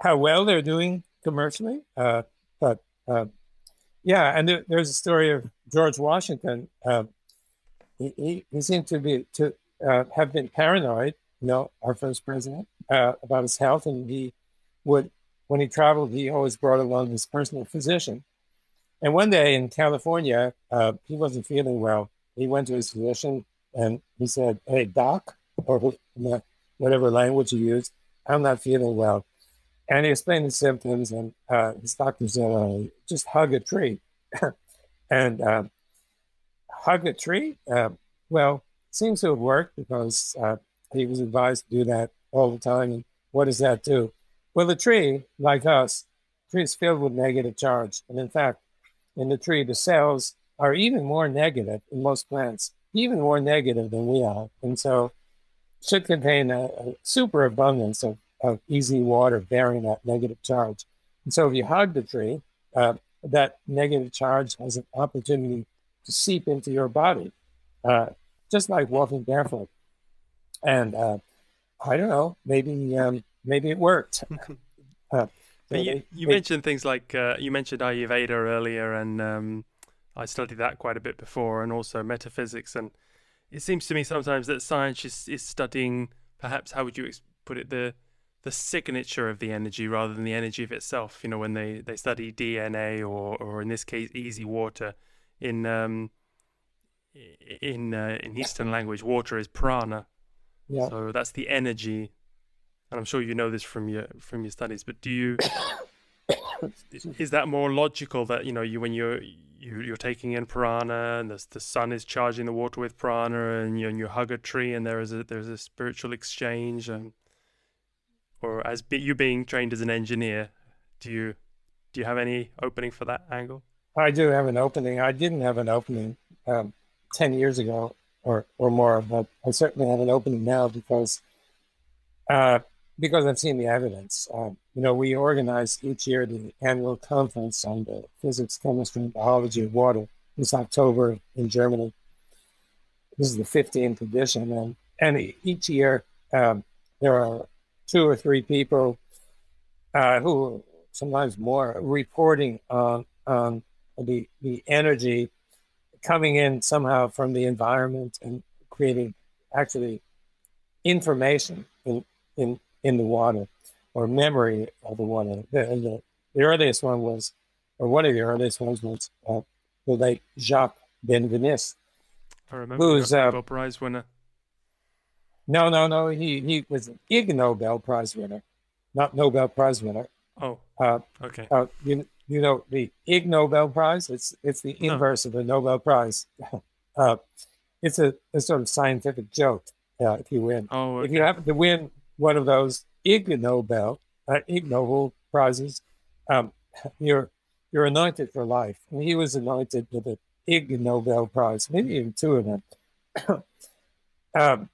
Speaker 2: how well they're doing commercially, uh, but uh, yeah, and there, there's a story of George Washington. Uh, he, he, seemed to be to uh, have been paranoid. You know, our first president uh, about his health, and he would when he traveled, he always brought along his personal physician. And one day in California, uh, he wasn't feeling well. He went to his physician and he said, "Hey, doc," or whatever language he used, "I'm not feeling well." And he explained the symptoms, and uh, his doctor said, uh, just hug a tree. and uh, hug a tree, uh, well, seems to have worked because uh, he was advised to do that all the time. And what does that do? Well, the tree, like us, tree is filled with negative charge. And in fact, in the tree, the cells are even more negative in most plants, even more negative than we are. And so should contain a, a superabundance of, of EZ water bearing that negative charge. And so if you hug the tree, uh, that negative charge has an opportunity to seep into your body, uh, just like walking barefoot. And uh, I don't know, maybe um, maybe it worked.
Speaker 3: Uh, you, you mentioned things like uh, you mentioned Ayurveda earlier, and um, I studied that quite a bit before, and also metaphysics. And it seems to me sometimes that science is, is studying, perhaps, how would you put it, the the signature of the energy rather than the energy of itself. You know, when they, they study DNA or, or in this case, EZ water, in um, in uh, in Eastern language, water is prana. Yeah. So that's the energy, and I'm sure you know this from your from your studies. But do you is that more logical that you know you when you're you, you're taking in prana and the, the sun is charging the water with prana and you, and you hug a tree and there is a there's a spiritual exchange and or as be, you being trained as an engineer do you do you have any opening for that angle
Speaker 2: i do have an opening i didn't have an opening um, 10 years ago or or more but i certainly have an opening now because uh, because I've seen the evidence. Um, you know, we organize each year the annual conference on the physics, chemistry, and biology of water. This October in Germany. This is the 15th edition, and and each year um, there are two or three people uh, who sometimes more reporting on on the the energy coming in somehow from the environment and creating actually information in in in the water or memory of the water. The, the, the earliest one was, or one of the earliest ones was uh, the late Jacques Benveniste.
Speaker 3: I remember who's uh, Nobel Prize winner.
Speaker 2: No, no, no. He he was an Ig Nobel Prize winner, not Nobel Prize winner.
Speaker 3: Oh, uh, okay.
Speaker 2: Uh, you you know the Ig Nobel Prize? It's it's the inverse no. of a Nobel Prize. uh, it's a, a, sort of scientific joke. Uh, if you win,
Speaker 3: oh, okay.
Speaker 2: if you happen to win one of those Ig Nobel, uh, Ig Nobel prizes, um, you're you're anointed for life. And he was anointed with an Ig Nobel Prize, maybe even two of them. um,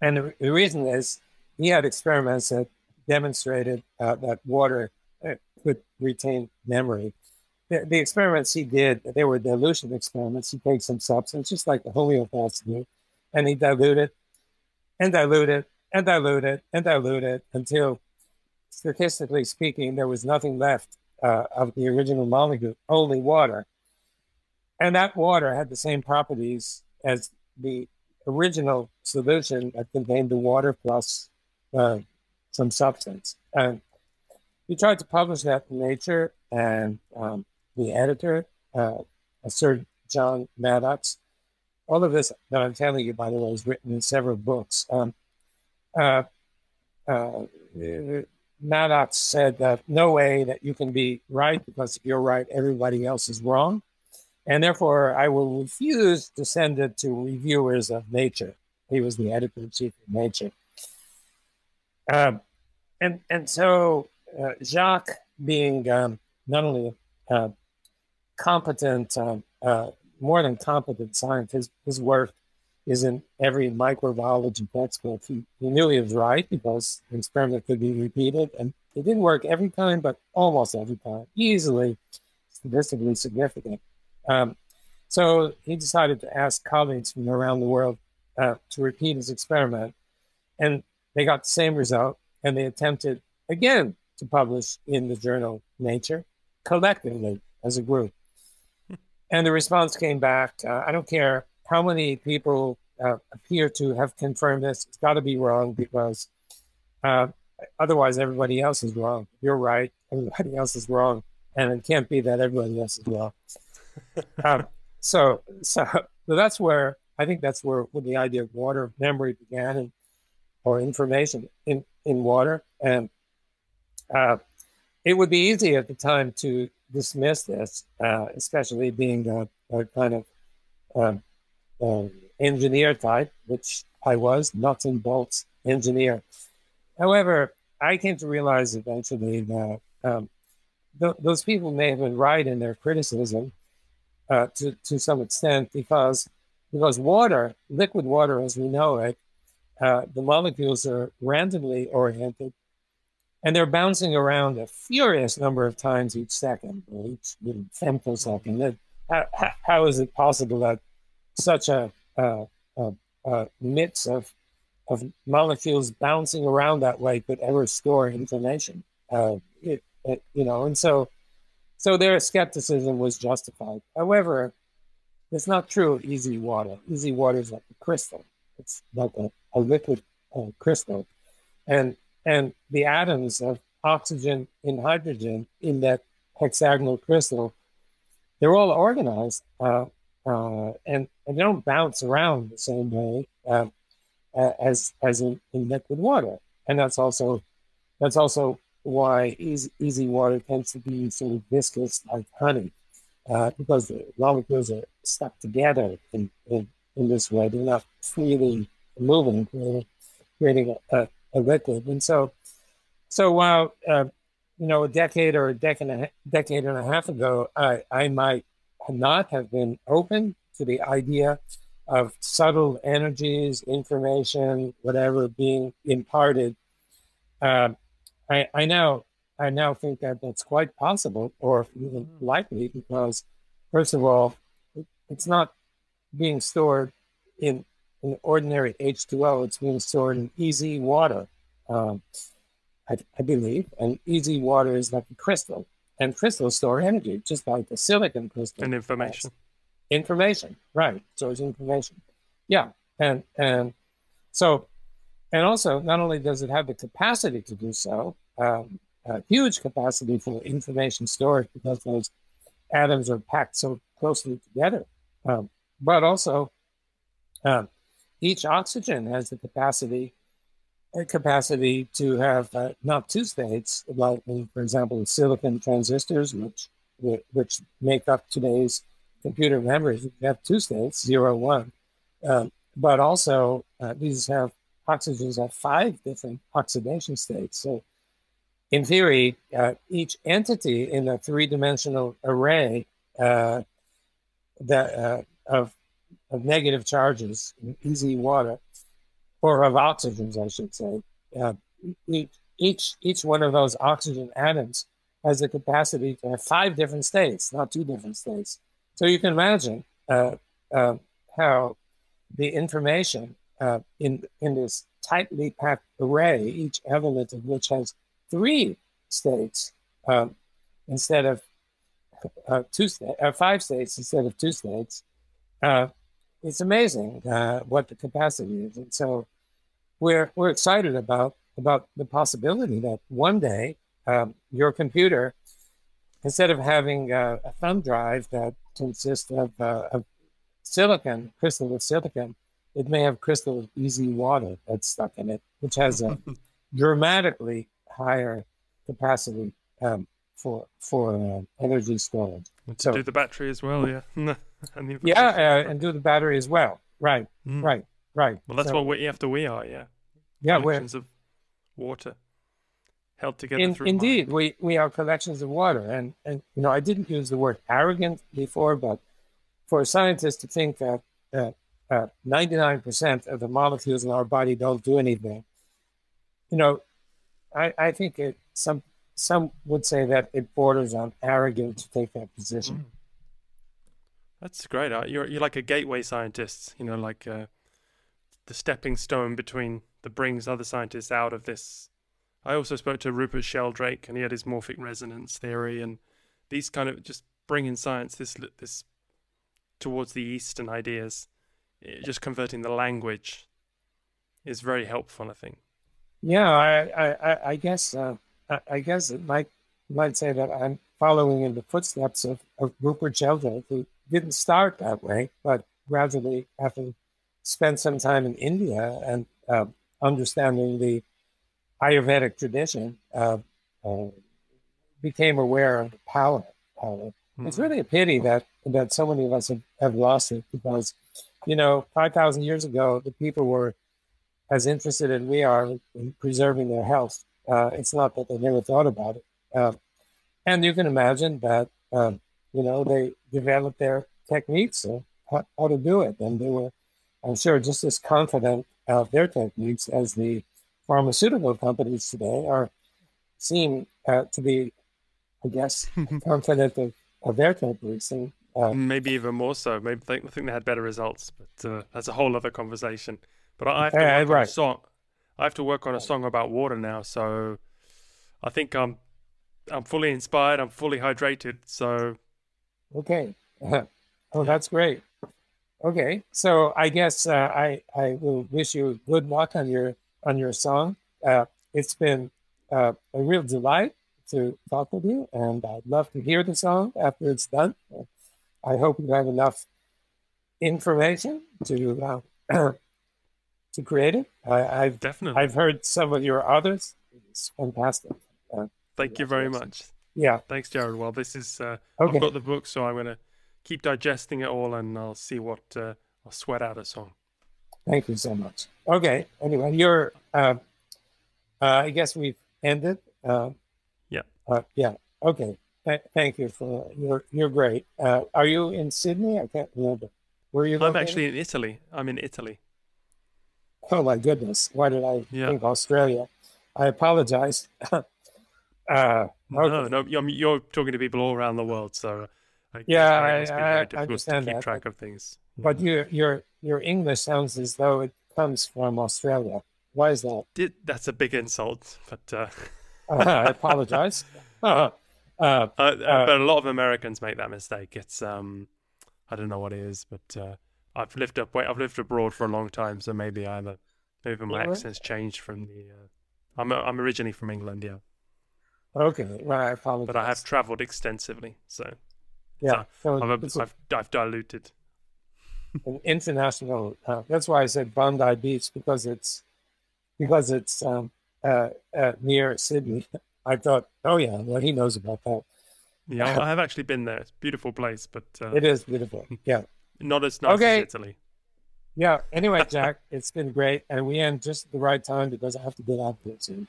Speaker 2: and the, the, reason is he had experiments that demonstrated uh, that water uh, could retain memory. The, the, experiments he did, they were dilution experiments. He takes some substance, just like the homeopaths do, and he diluted and diluted and diluted and diluted until, statistically speaking, there was nothing left uh, of the original molecule, only water. And that water had the same properties as the original solution that contained the water plus uh, some substance. And he tried to publish that in Nature, and um, the editor, uh, Sir John Maddox, all of this that I'm telling you, by the way, is written in several books. Um, uh, uh, Maddox said that no way that you can be right because if you're right, everybody else is wrong. And therefore, I will refuse to send it to reviewers of Nature. He was the editor in chief of Nature. Um, and, and so uh, Jacques, being um, not only a competent, um, uh, more than competent scientist, his work is in every microbiology textbook. He, he knew he was right because the experiment could be repeated, and it didn't work every time, but almost every time, easily statistically significant. Um, so he decided to ask colleagues from around the world uh, to repeat his experiment, and they got the same result, and they attempted again to publish in the journal Nature collectively as a group. And the response came back uh, I don't care how many people uh, appear to have confirmed this? It's got to be wrong because uh, otherwise everybody else is wrong. You're right, everybody else is wrong, and it can't be that everybody else is wrong. um, so, so, so that's where I think that's where, where the idea of water memory began, and, or information in in water, and uh, it would be easy at the time to dismiss this, uh, especially being a, a kind of um, uh, engineer type, which I was, nuts and bolts engineer. However, I came to realize eventually that um, th- those people may have been right in their criticism uh, to, to some extent because because water, liquid water as we know it, uh, the molecules are randomly oriented and they're bouncing around a furious number of times each second, or each femtosecond. How, how is it possible that such a, a, a, a mix of of molecules bouncing around that way could ever store information? Uh, it, it, you know, and so so their skepticism was justified. However, it's not true of EZ water. EZ water is like a crystal. It's like a, a liquid uh, crystal, and and the atoms of oxygen and hydrogen in that hexagonal crystal, they're all organized uh, uh, and, and they don't bounce around the same way um, as as in, in liquid water. And that's also that's also why EZ, EZ water tends to be sort of viscous like honey, uh, because the molecules are stuck together in, in, in this way. They're not freely moving, creating, creating a, a, liquid. And so, so while uh, you know a decade or a decade and a, decade and a half ago, I, I might not have been open to the idea of subtle energies, information, whatever being imparted. Uh, I, I now I now think that that's quite possible, or even mm. likely, because first of all, it's not being stored in in ordinary H2O. It's being stored in EZ water, um, I, I, believe. And EZ water is like a crystal, and crystals store energy, just like the silicon crystal.
Speaker 3: And information.
Speaker 2: Information, right? So it's information. Yeah, and and so, and also, not only does it have the capacity to do so, um, huge capacity for information storage because those atoms are packed so closely together, um, but also. Um, each oxygen has the capacity capacity to have uh, not two states, like for example, silicon transistors, which which make up today's computer memories. Have two states, zero, one, um, but also uh, these have oxygens have five different oxidation states. So, in theory, uh, each entity in a three-dimensional array uh, that uh, of of negative charges in EZ water, or of oxygens, I should say. Uh, each, each, each one of those oxygen atoms has the capacity to have five different states, not two different states. So you can imagine uh, uh, how the information in, in this tightly packed array, each element of which has three states um, instead of uh, two sta- uh, five states instead of two states, uh, it's amazing uh, what the capacity is. And so we're, we're excited about, about the possibility that one day um, your computer, instead of having uh, a thumb drive that consists of, uh, of silicon, crystal of silicon, it may have crystal of EZ water that's stuck in it, which has a dramatically higher capacity um, for for uh, energy storage.
Speaker 3: To so, do the battery as well, yeah.
Speaker 2: and yeah, uh, and do the battery as well. Right, mm. right, right.
Speaker 3: Well, that's so, what we after we are, yeah.
Speaker 2: Yeah,
Speaker 3: collections of water held together
Speaker 2: in,
Speaker 3: through
Speaker 2: indeed we we are collections of water and and you know i didn't use the word arrogant before but for a scientist to think that uh, uh, 99% of the molecules in our body don't do anything you know i i think it some some would say that it borders on arrogant to take that position mm.
Speaker 3: That's great. You're you're like a gateway scientist. You know, like uh, the stepping stone between that brings other scientists out of this. I also spoke to Rupert Sheldrake, and he had his morphic resonance theory, and these kind of just bringing science this this towards the Eastern ideas, eh, just converting the language is very helpful. I think.
Speaker 2: Yeah, I I, I guess uh, I guess it might might say that I'm following in the footsteps of, of Rupert Sheldrake, who didn't start that way, but gradually, having spent some time in India and uh, understanding the Ayurvedic tradition, uh, uh, became aware of the power of it. Mm-hmm. It's really a pity that that so many of us have, have lost it because, you know, five thousand years ago, the people were as interested as we are in preserving their health. Uh, it's not that they never thought about it, uh, and you can imagine that um, you know, they developed their techniques of how, how, to do it. And they were, I'm sure, just as confident of their techniques as the pharmaceutical companies today are seem uh, to be, I guess, confident of, of their techniques. And, uh,
Speaker 3: Maybe even more so. Maybe they, I think they had better results, but uh, that's a whole other conversation. But I have to work right. on a song. I have to work on a song about water now, so I think I'm I'm fully inspired. I'm fully hydrated. So
Speaker 2: okay, oh, that's great. Okay, so I guess uh, I I will wish you good luck on your on your song. Uh, it's been uh, a real delight to talk with you, and I'd love to hear the song after it's done. I hope you have enough information to uh, to create it. I, have
Speaker 3: definitely
Speaker 2: I've heard some of your others. It's fantastic.
Speaker 3: Uh, Thank you very much.
Speaker 2: Yeah.
Speaker 3: Thanks, Jared. Well, this is uh, okay. I've got the book, so I'm going to keep digesting it all, and I'll see what uh, I'll sweat out a song.
Speaker 2: Thank you so much. Okay. Anyway, you're. Uh, uh, I guess we've ended. Uh,
Speaker 3: yeah.
Speaker 2: Uh, yeah. Okay. Th- thank you for you're you're great. Uh, are you in Sydney? I can't remember. Where are you?
Speaker 3: Located? I'm actually in Italy. I'm in Italy.
Speaker 2: Oh my goodness! Why did I yeah. think Australia? I apologize. uh,
Speaker 3: okay. No, no, you're, you're talking to people all around the world, so
Speaker 2: I yeah, I, I, I understand
Speaker 3: to keep
Speaker 2: that.
Speaker 3: track of things.
Speaker 2: But your your your English sounds as though it comes from Australia. Why is that?
Speaker 3: Did, that's a big insult, but uh...
Speaker 2: uh, I apologize. Uh,
Speaker 3: uh, uh, but a lot of Americans make that mistake. It's um, I don't know what it is, but I've lived up. I've lived abroad for a long time, so maybe I'm a maybe my accent's changed from the. I'm a, I'm originally from England, yeah.
Speaker 2: Okay, well, I apologize.
Speaker 3: But I have travelled extensively, so
Speaker 2: yeah,
Speaker 3: so I've, a, I've, I've diluted.
Speaker 2: An international. Uh, that's why I said Bondi Beach because it's because it's um, uh, uh, near Sydney. I thought, oh yeah, well he knows about that.
Speaker 3: Yeah, I have actually been there. It's a beautiful place, but uh,
Speaker 2: it is beautiful. Yeah,
Speaker 3: not as nice okay. as Italy.
Speaker 2: Yeah. Anyway, Jack, it's been great, and we end just at the right time because I have to get out there soon.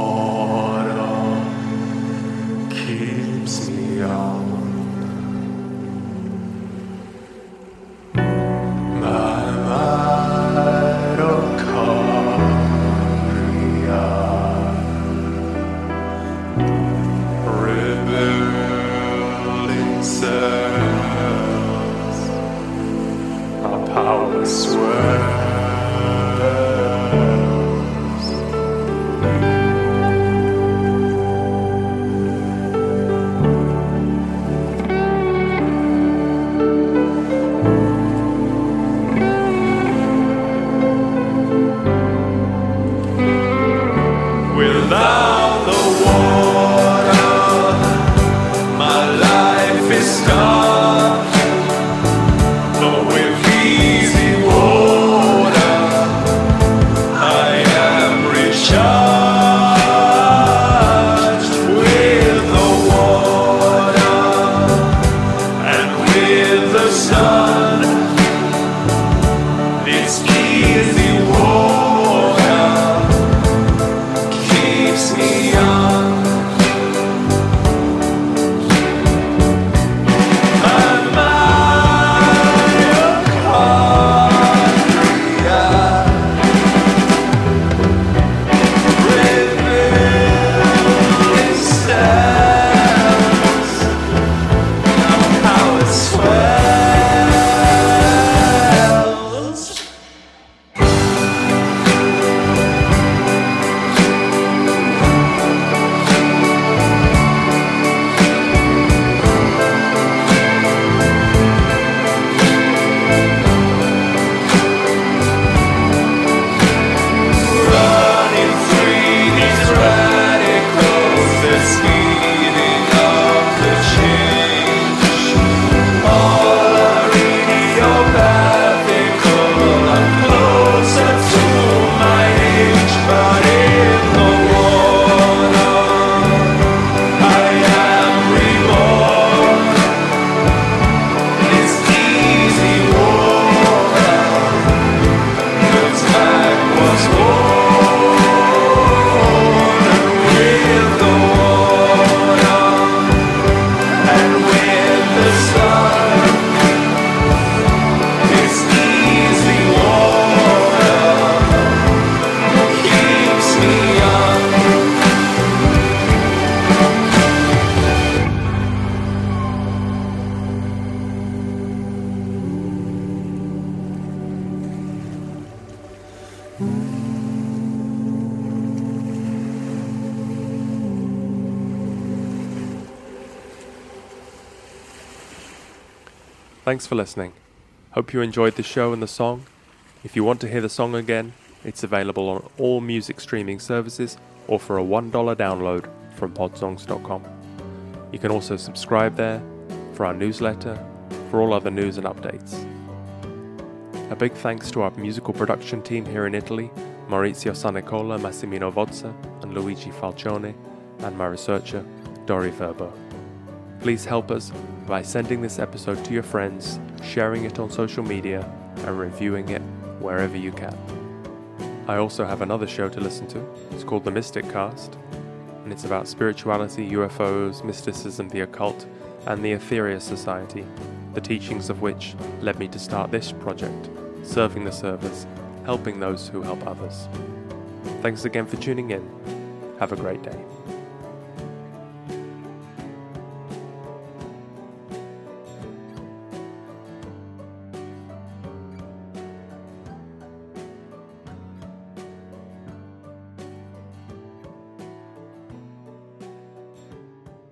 Speaker 1: Thanks for listening. Hope you enjoyed the show and the song. If you want to hear the song again, it's available on all music streaming services or for a $1 download from podsongs.com. You can also subscribe there for our newsletter, for all other news and updates. A big thanks to our musical production team here in Italy, Maurizio Sanicola, Massimino Vozza, and Luigi Falcione, and my researcher, Dori Verbo. Please help us by sending this episode to your friends, sharing it on social media, and reviewing it wherever you can. I also have another show to listen to. It's called The Mystic Cast, and it's about spirituality, UFOs, mysticism, the occult, and the Aetherius Society, the teachings of which led me to start this project, serving the service, helping those who help others. Thanks again for tuning in. Have a great day.